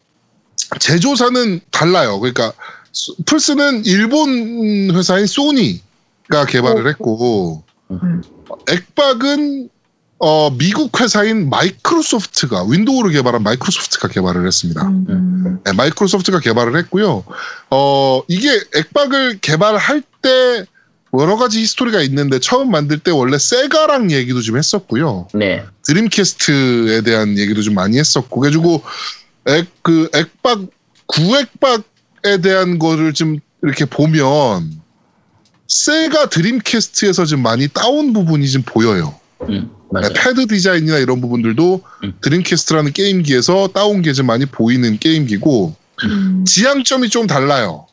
제조사는 달라요. 그러니까 소- 플스는 일본 회사인 소니가 개발을 했고 음. 엑박은 어, 미국 회사인 마이크로소프트가 윈도우를 개발한 마이크로소프트가 개발을 했습니다. 음. 네, 마이크로소프트가 개발을 했고요. 어, 이게 엑박을 개발할 때 여러 가지 히스토리가 있는데 처음 만들 때 원래 세가랑 얘기도 좀 했었고요. 네. 드림캐스트에 대한 얘기도 좀 많이 했었고 그래가지고 엑, 그 엑박 구엑박에 대한 거를 좀 이렇게 보면 세가 드림캐스트에서 좀 많이 따온 부분이 좀 보여요. 음, 맞아요. 네, 패드 디자인이나 이런 부분들도 음. 드림캐스트라는 게임기에서 따온 게 좀 많이 보이는 게임기고 음. 지향점이 좀 달라요.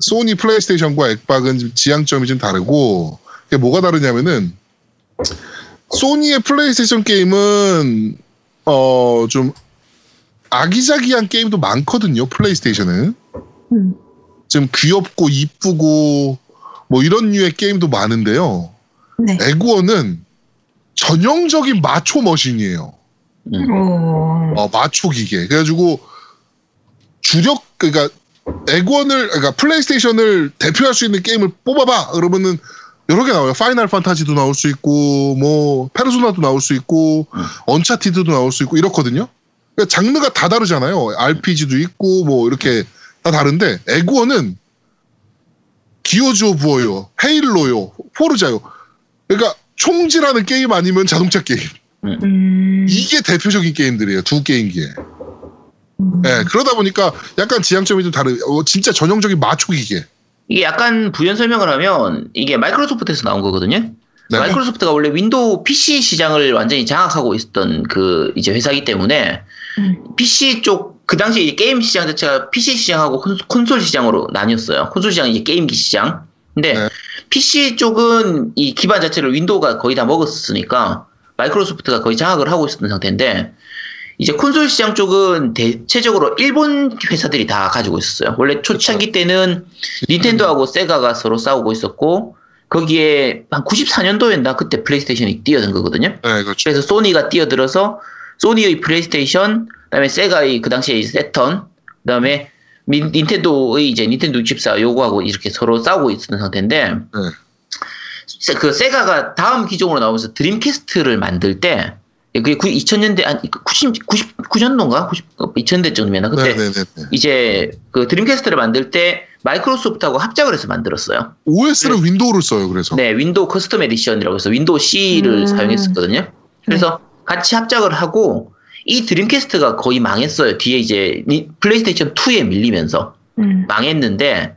소니 플레이스테이션과 엑박은 좀 지향점이 좀 다르고 그게 뭐가 다르냐면은 소니의 플레이스테이션 게임은 어 좀 아기자기한 게임도 많거든요. 플레이스테이션은 음. 좀 귀엽고 이쁘고 뭐 이런 류의 게임도 많은데요. 네. 엑원은 전형적인 마초 machine이에요. 오. 어, 마초 기계. 그래가지고 주력 그러니까 엑원을 그러니까 플레이스테이션을 대표할 수 있는 게임을 뽑아봐. 그러면은 여러 개 나와요. 파이널 판타지도 나올 수 있고 뭐 페르소나도 나올 수 있고 음. 언차티드도 나올 수 있고 이렇거든요. 그러니까 장르가 다 다르잖아요. RPG도 있고 뭐 이렇게 다 다른데 엑원은 Gears of War요, Halo요, Forza요. 그러니까 총질하는 게임 아니면 자동차 게임. 음. 이게 대표적인 게임들이에요. 두 게임기에. 음. 예, 그러다 보니까 약간 지향점이 좀 다른, 어, 진짜 전형적인 마초 기계. 이게 약간 부연 설명을 하면 이게 마이크로소프트에서 나온 거거든요. 네. 마이크로소프트가 원래 윈도우 PC 시장을 완전히 장악하고 있었던 그 이제 회사이기 때문에 음. PC 쪽 그 당시에 이제 게임 시장 자체가 PC 시장하고 콘- 콘솔 시장으로 나뉘었어요. 콘솔 시장은 이제 게임기 시장. 근데 네. PC 쪽은 이 기반 자체를 윈도우가 거의 다 먹었으니까 마이크로소프트가 거의 장악을 하고 있었던 상태인데 이제 콘솔 시장 쪽은 대체적으로 일본 회사들이 다 가지고 있었어요. 원래 초창기 때는 닌텐도하고 세가가 서로 싸우고 있었고 거기에 한 94년도였나 그때 플레이스테이션이 뛰어든 거거든요. 네, 그렇죠. 그래서 소니가 뛰어들어서 소니의 플레이스테이션, 그다음에 세가의 그 당시에 새턴, 그다음에 민- 닌텐도의 이제 닌텐도 64 요거하고 이렇게 서로 싸우고 있었던 상태인데 세- 그 세가가 다음 기종으로 나오면서 드림캐스트를 만들 때 그게 2000년대 한 90, 99년도인가 90, 2000년대 정도면 그때 네, 네, 네, 네. 이제 그 드림캐스트를 만들 때 마이크로소프트하고 합작을 해서 만들었어요. OS는 윈도우를 써요. 그래서. 네, 윈도우 Custom Edition이라고 해서 윈도우 CE를 음. 사용했었거든요. 그래서 같이 합작을 하고 이 드림캐스트가 거의 망했어요. 뒤에 이제 니- 플레이스테이션 2에 밀리면서 음. 망했는데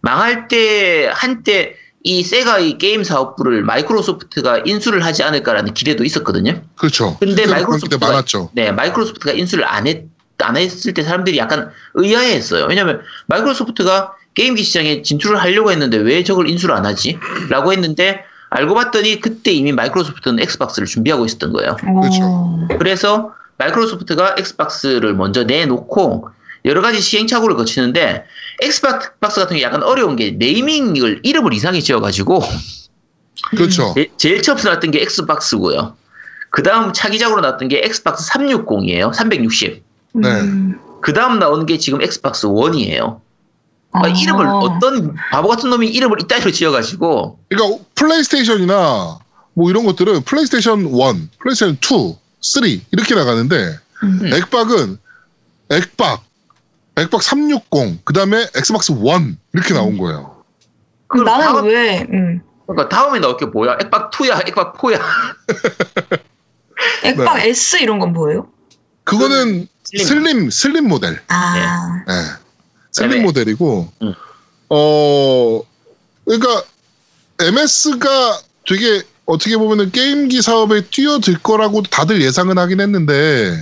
망할 때 한때 이 세가의 게임 사업부를 마이크로소프트가 인수를 하지 않을까라는 기대도 있었거든요. 그렇죠. 근데 마이크로소프트가- 게 많았죠. 네, 마이크로소프트가 인수를 안 했, 안 했을 때 사람들이 약간 의아해했어요. 왜냐면 마이크로소프트가 게임기 시장에 진출을 하려고 했는데 왜 저걸 인수를 안 하지? 라고 했는데 알고 봤더니 그때 이미 마이크로소프트는 엑스박스를 준비하고 있었던 거예요. 그렇죠. 오. 그래서 마이크로소프트가 엑스박스를 먼저 내놓고 여러 가지 시행착오를 거치는데 엑스박스 같은 게 약간 어려운 게 naming을 이름을 이상하게 지어가지고 그렇죠. 제- 제일 처음 나왔던 게 엑스박스고요. 그 다음 차기작으로 나왔던 게 엑스박스 360이에요. 360. 네. 음. 그 다음 나오는 게 지금 엑스박스 One이에요. 아. 이름을 어떤 바보 같은 놈이 이름을 이따위로 지어가지고 그러니까 플레이스테이션이나 뭐 이런 것들은 플레이스테이션 1, 플레이스테이션 2, 3 이렇게 나가는데 음. 엑박은 엑박, 엑박 360, 그 다음에 엑스박스 1 이렇게 나온 거예요. 그럼 나는 다음, 왜 음. 그러니까 다음에 나올 게 뭐야? 엑박 2야, 엑박 4야. (laughs) 엑박 네. S 이런 건 뭐예요? 그거는 슬림. 슬림, 슬림 모델. 아. 예. 슬림 그다음에- 모델이고, 음. 어, 그러니까 MS가 되게 어떻게 보면은 게임기 사업에 뛰어들 거라고 다들 예상은 하긴 했는데,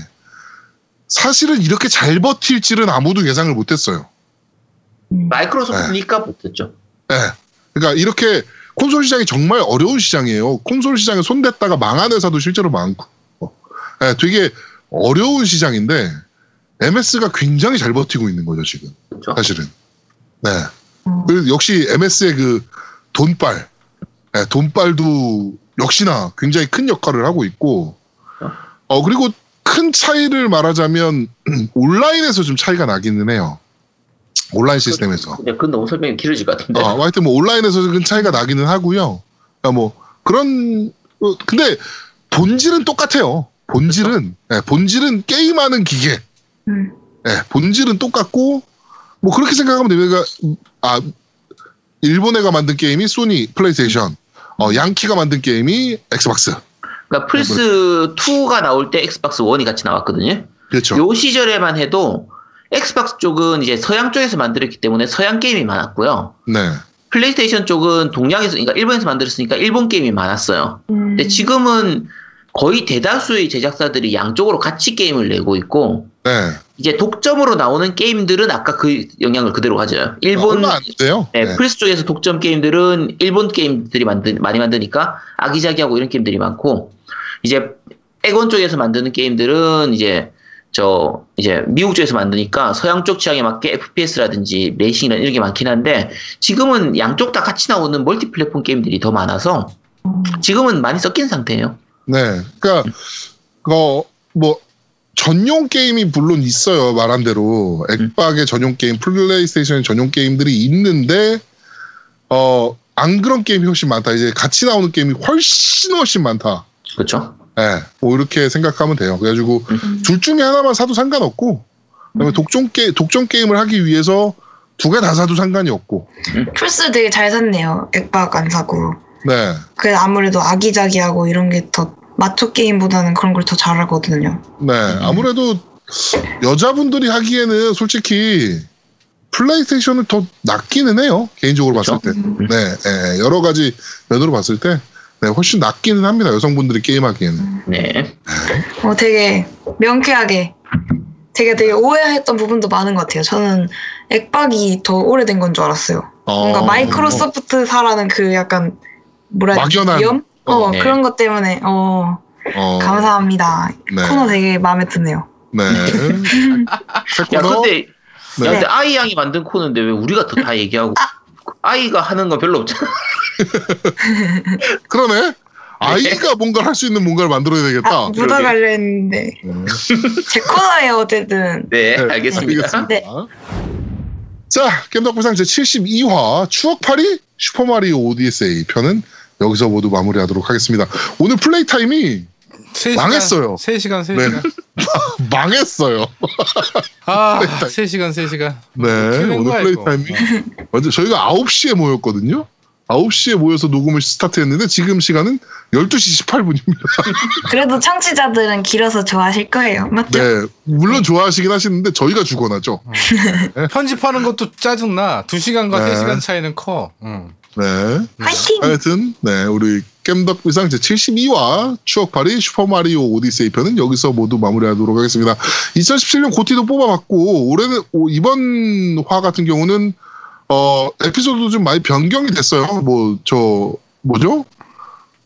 사실은 이렇게 잘 버틸지는 아무도 예상을 못 했어요. 음. 마이크로소프트니까 못했죠. 예. 그러니까 이렇게 콘솔 시장이 정말 어려운 시장이에요. 콘솔 시장에 손댔다가 망한 회사도 실제로 많고, 예, 되게 어려운 시장인데 MS가 굉장히 잘 버티고 있는 거죠 지금 그렇죠. 사실은. 네. 음. 그리고 역시 MS의 그 돈빨, 예, 돈빨도 역시나 굉장히 큰 역할을 하고 있고, 어 그리고 큰 차이를 말하자면 (clears throat) 온라인에서 좀 차이가 나기는 해요. 온라인 시스템에서. 근데 그건 너무 설명이 길어질 것 같은데. 어, 하여튼 뭐 온라인에서 큰 차이가 나기는 하고요. 그러니까 뭐 그런 어, 근데 본질은 똑같아요. 본질은 예, 본질은 게임하는 기계. 음. 예, 본질은 똑같고 뭐 그렇게 생각하면 돼요. 그러니까 아 일본 애가 만든 게임이 소니 플레이스테이션, 어 양키가 만든 게임이 엑스박스. 그러니까 플스 2가 나올 때 엑스박스 1이 같이 나왔거든요. 그렇죠. 요 시절에만 해도 엑스박스 쪽은 이제 서양 쪽에서 만들었기 때문에 서양 게임이 많았고요. 네. 플레이스테이션 쪽은 동양에서, 그러니까 일본에서 만들었으니까 일본 게임이 많았어요. 음. 근데 지금은 거의 대다수의 제작사들이 양쪽으로 같이 게임을 내고 있고, 네. 이제 독점으로 나오는 게임들은 아까 그 영향을 그대로 가져요. 일본, 돼요. 네, 네. 플스 쪽에서 독점 게임들은 일본 게임들이 만드, 많이 만드니까 아기자기하고 이런 게임들이 많고, 이제 엑원 쪽에서 만드는 게임들은 이제 저 이제 미국 쪽에서 만드니까 서양 쪽 취향에 맞게 FPS라든지 레이싱이나 이런 게 많긴 한데 지금은 양쪽 다 같이 나오는 멀티 플랫폼 게임들이 더 많아서 지금은 많이 섞인 상태예요. 네. 그러니까 어뭐 전용 게임이 물론 있어요. 말한 대로 액박의 전용 게임, 플레이스테이션의 전용 게임들이 있는데 어 안 그런 게임이 훨씬 많다. 이제 같이 나오는 게임이 훨씬 훨씬 많다. 그렇죠? 예, 뭐 이렇게 생각하면 돼요. 그래가지고 음. 둘 중에 하나만 사도 상관없고, 그다음에 독점 게 독점 게임을 하기 위해서 두 개 다 사도 상관이 없고, 플스 되게 잘 샀네요. 액박 안 사고. 네, 그 아무래도 아기자기하고 이런 게 더 마초 게임보다는 그런 걸 더 잘하거든요. 네 아무래도 여자분들이 하기에는 솔직히 플레이스테이션을 더 낫기는 해요. 개인적으로 봤을 때, 네, 예, 여러 가지 면으로 봤을 때, 네, 훨씬 낫기는 합니다. 여성분들이 게임하기에는. 네. 어, 되게 명쾌하게 되게 되게 오해했던 부분도 많은 것 같아요. 저는 액박이 더 오래된 건 줄 알았어요. 뭔가 어, 마이크로소프트사라는 그 약간 뭐라? 막연한- 위험? 어, 네. 그런 것 때문에 어, 어, 감사합니다. 네. 코너 되게 마음에 드네요. 네. (laughs) 새 야? 근데 네. 야, 근데 아이 양이 만든 코너인데 왜 우리가 더 다 얘기하고 아 이가 하는 건 별로 없잖아. (laughs) 그러네. 아이가 뭔가를 할 수 있는 뭔가를 만들어야 되겠다. 아, 묻어가려 했는데. 제 코너예요, 어쨌든. 네, 네, 알겠습니다. 네. 자, 겜덕비상 제72화 추억팔이 슈퍼마리오 오디세이 편은 여기서 모두 마무리하도록 하겠습니다. 오늘 플레이 타임이 3시간, 망했어요. 3시간, 3시간. 네. (laughs) 망했어요. (laughs) 아, 플레이 타임. 3시간, 3시간. 네, 오늘 거야, 플레이 이거. 타임이 먼저 저희가 9시에 모였거든요. 9시에 모여서 녹음을 스타트했는데 지금 시간은 12시 18분입니다. (laughs) 그래도 청취자들은 길어서 좋아하실 거예요. 맞죠? 네, 물론 좋아하시긴 하시는데 저희가 죽어나죠. 편집하는 것도 짜증나. 2시간과 네. 3시간 차이는 커. 응. 네. 화이팅! 하여튼 네 우리 겜덕비상 제72화 추억팔이 슈퍼마리오 오디세이 편은 여기서 모두 마무리하도록 하겠습니다. 2017년 고티도 뽑아봤고 올해는 오, 이번 화 같은 경우는 어 에피소드도 좀 많이 변경이 됐어요. 뭐 저 뭐죠?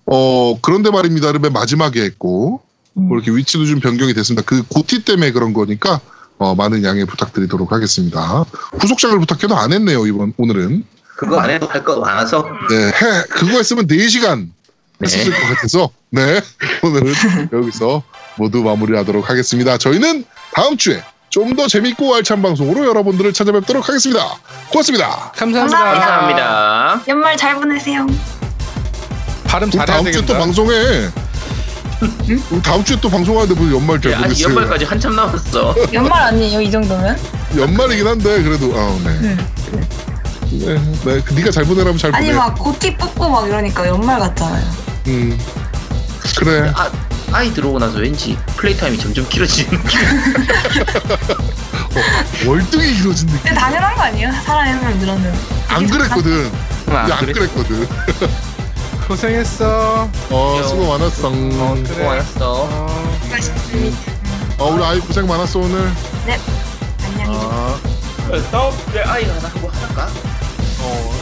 어 그런데 말입니다를 맨 마지막에 했고 음. 뭐 이렇게 위치도 좀 변경이 됐습니다. 그 고티 때문에 그런 거니까 어, 많은 양해 부탁드리도록 하겠습니다. 후속작을 부탁해도 안 했네요 이번 오늘은. 그거 안 해도 할 거 많아서. 네, 해, (laughs) 그거 했으면 4시간 했을 것 같아서, 네, (laughs) 오늘은 여기서 모두 마무리하도록 하겠습니다. 저희는 다음 주에 좀 더 재밌고 알찬 방송으로 여러분들을 찾아뵙도록 하겠습니다. 고맙습니다. 감사합니다. 감사합니다. 감사합니다. 연말 잘 보내세요. 발음 잘해야 다음 주에 또. 방송해. (laughs) 우리 다음 주에 또 방송하는데 뭐 연말 잘 네, 보냈어요. 연말까지 한참 남았어. 연말 아니에요, 이 정도면? 연말이긴 한데 그래도 아, 네. 네, 네, 그 네가 잘 보내라면 잘 아니, 보내. 막 고티 뽑고 막 이러니까 연말 같잖아요. 음, 그래. 아, 아이 들어오고 나서 왠지 플레이 타임이 점점 길어지는 느낌. 월등히 길어진 느낌. 근데 당연한 거 아니에요? 사람이 한명 늘었는. 안 그랬거든. 아, 안 그래? 그랬거든. 고생했어. 어, 수고 많았어. 어, 그래. 고맙어. 어. 맛있습니다. 어, 우리 아이 고생 많았어 오늘. 안녕히 계세요. 아. 다음 주에 아이가 하나 하고 하나까? hole.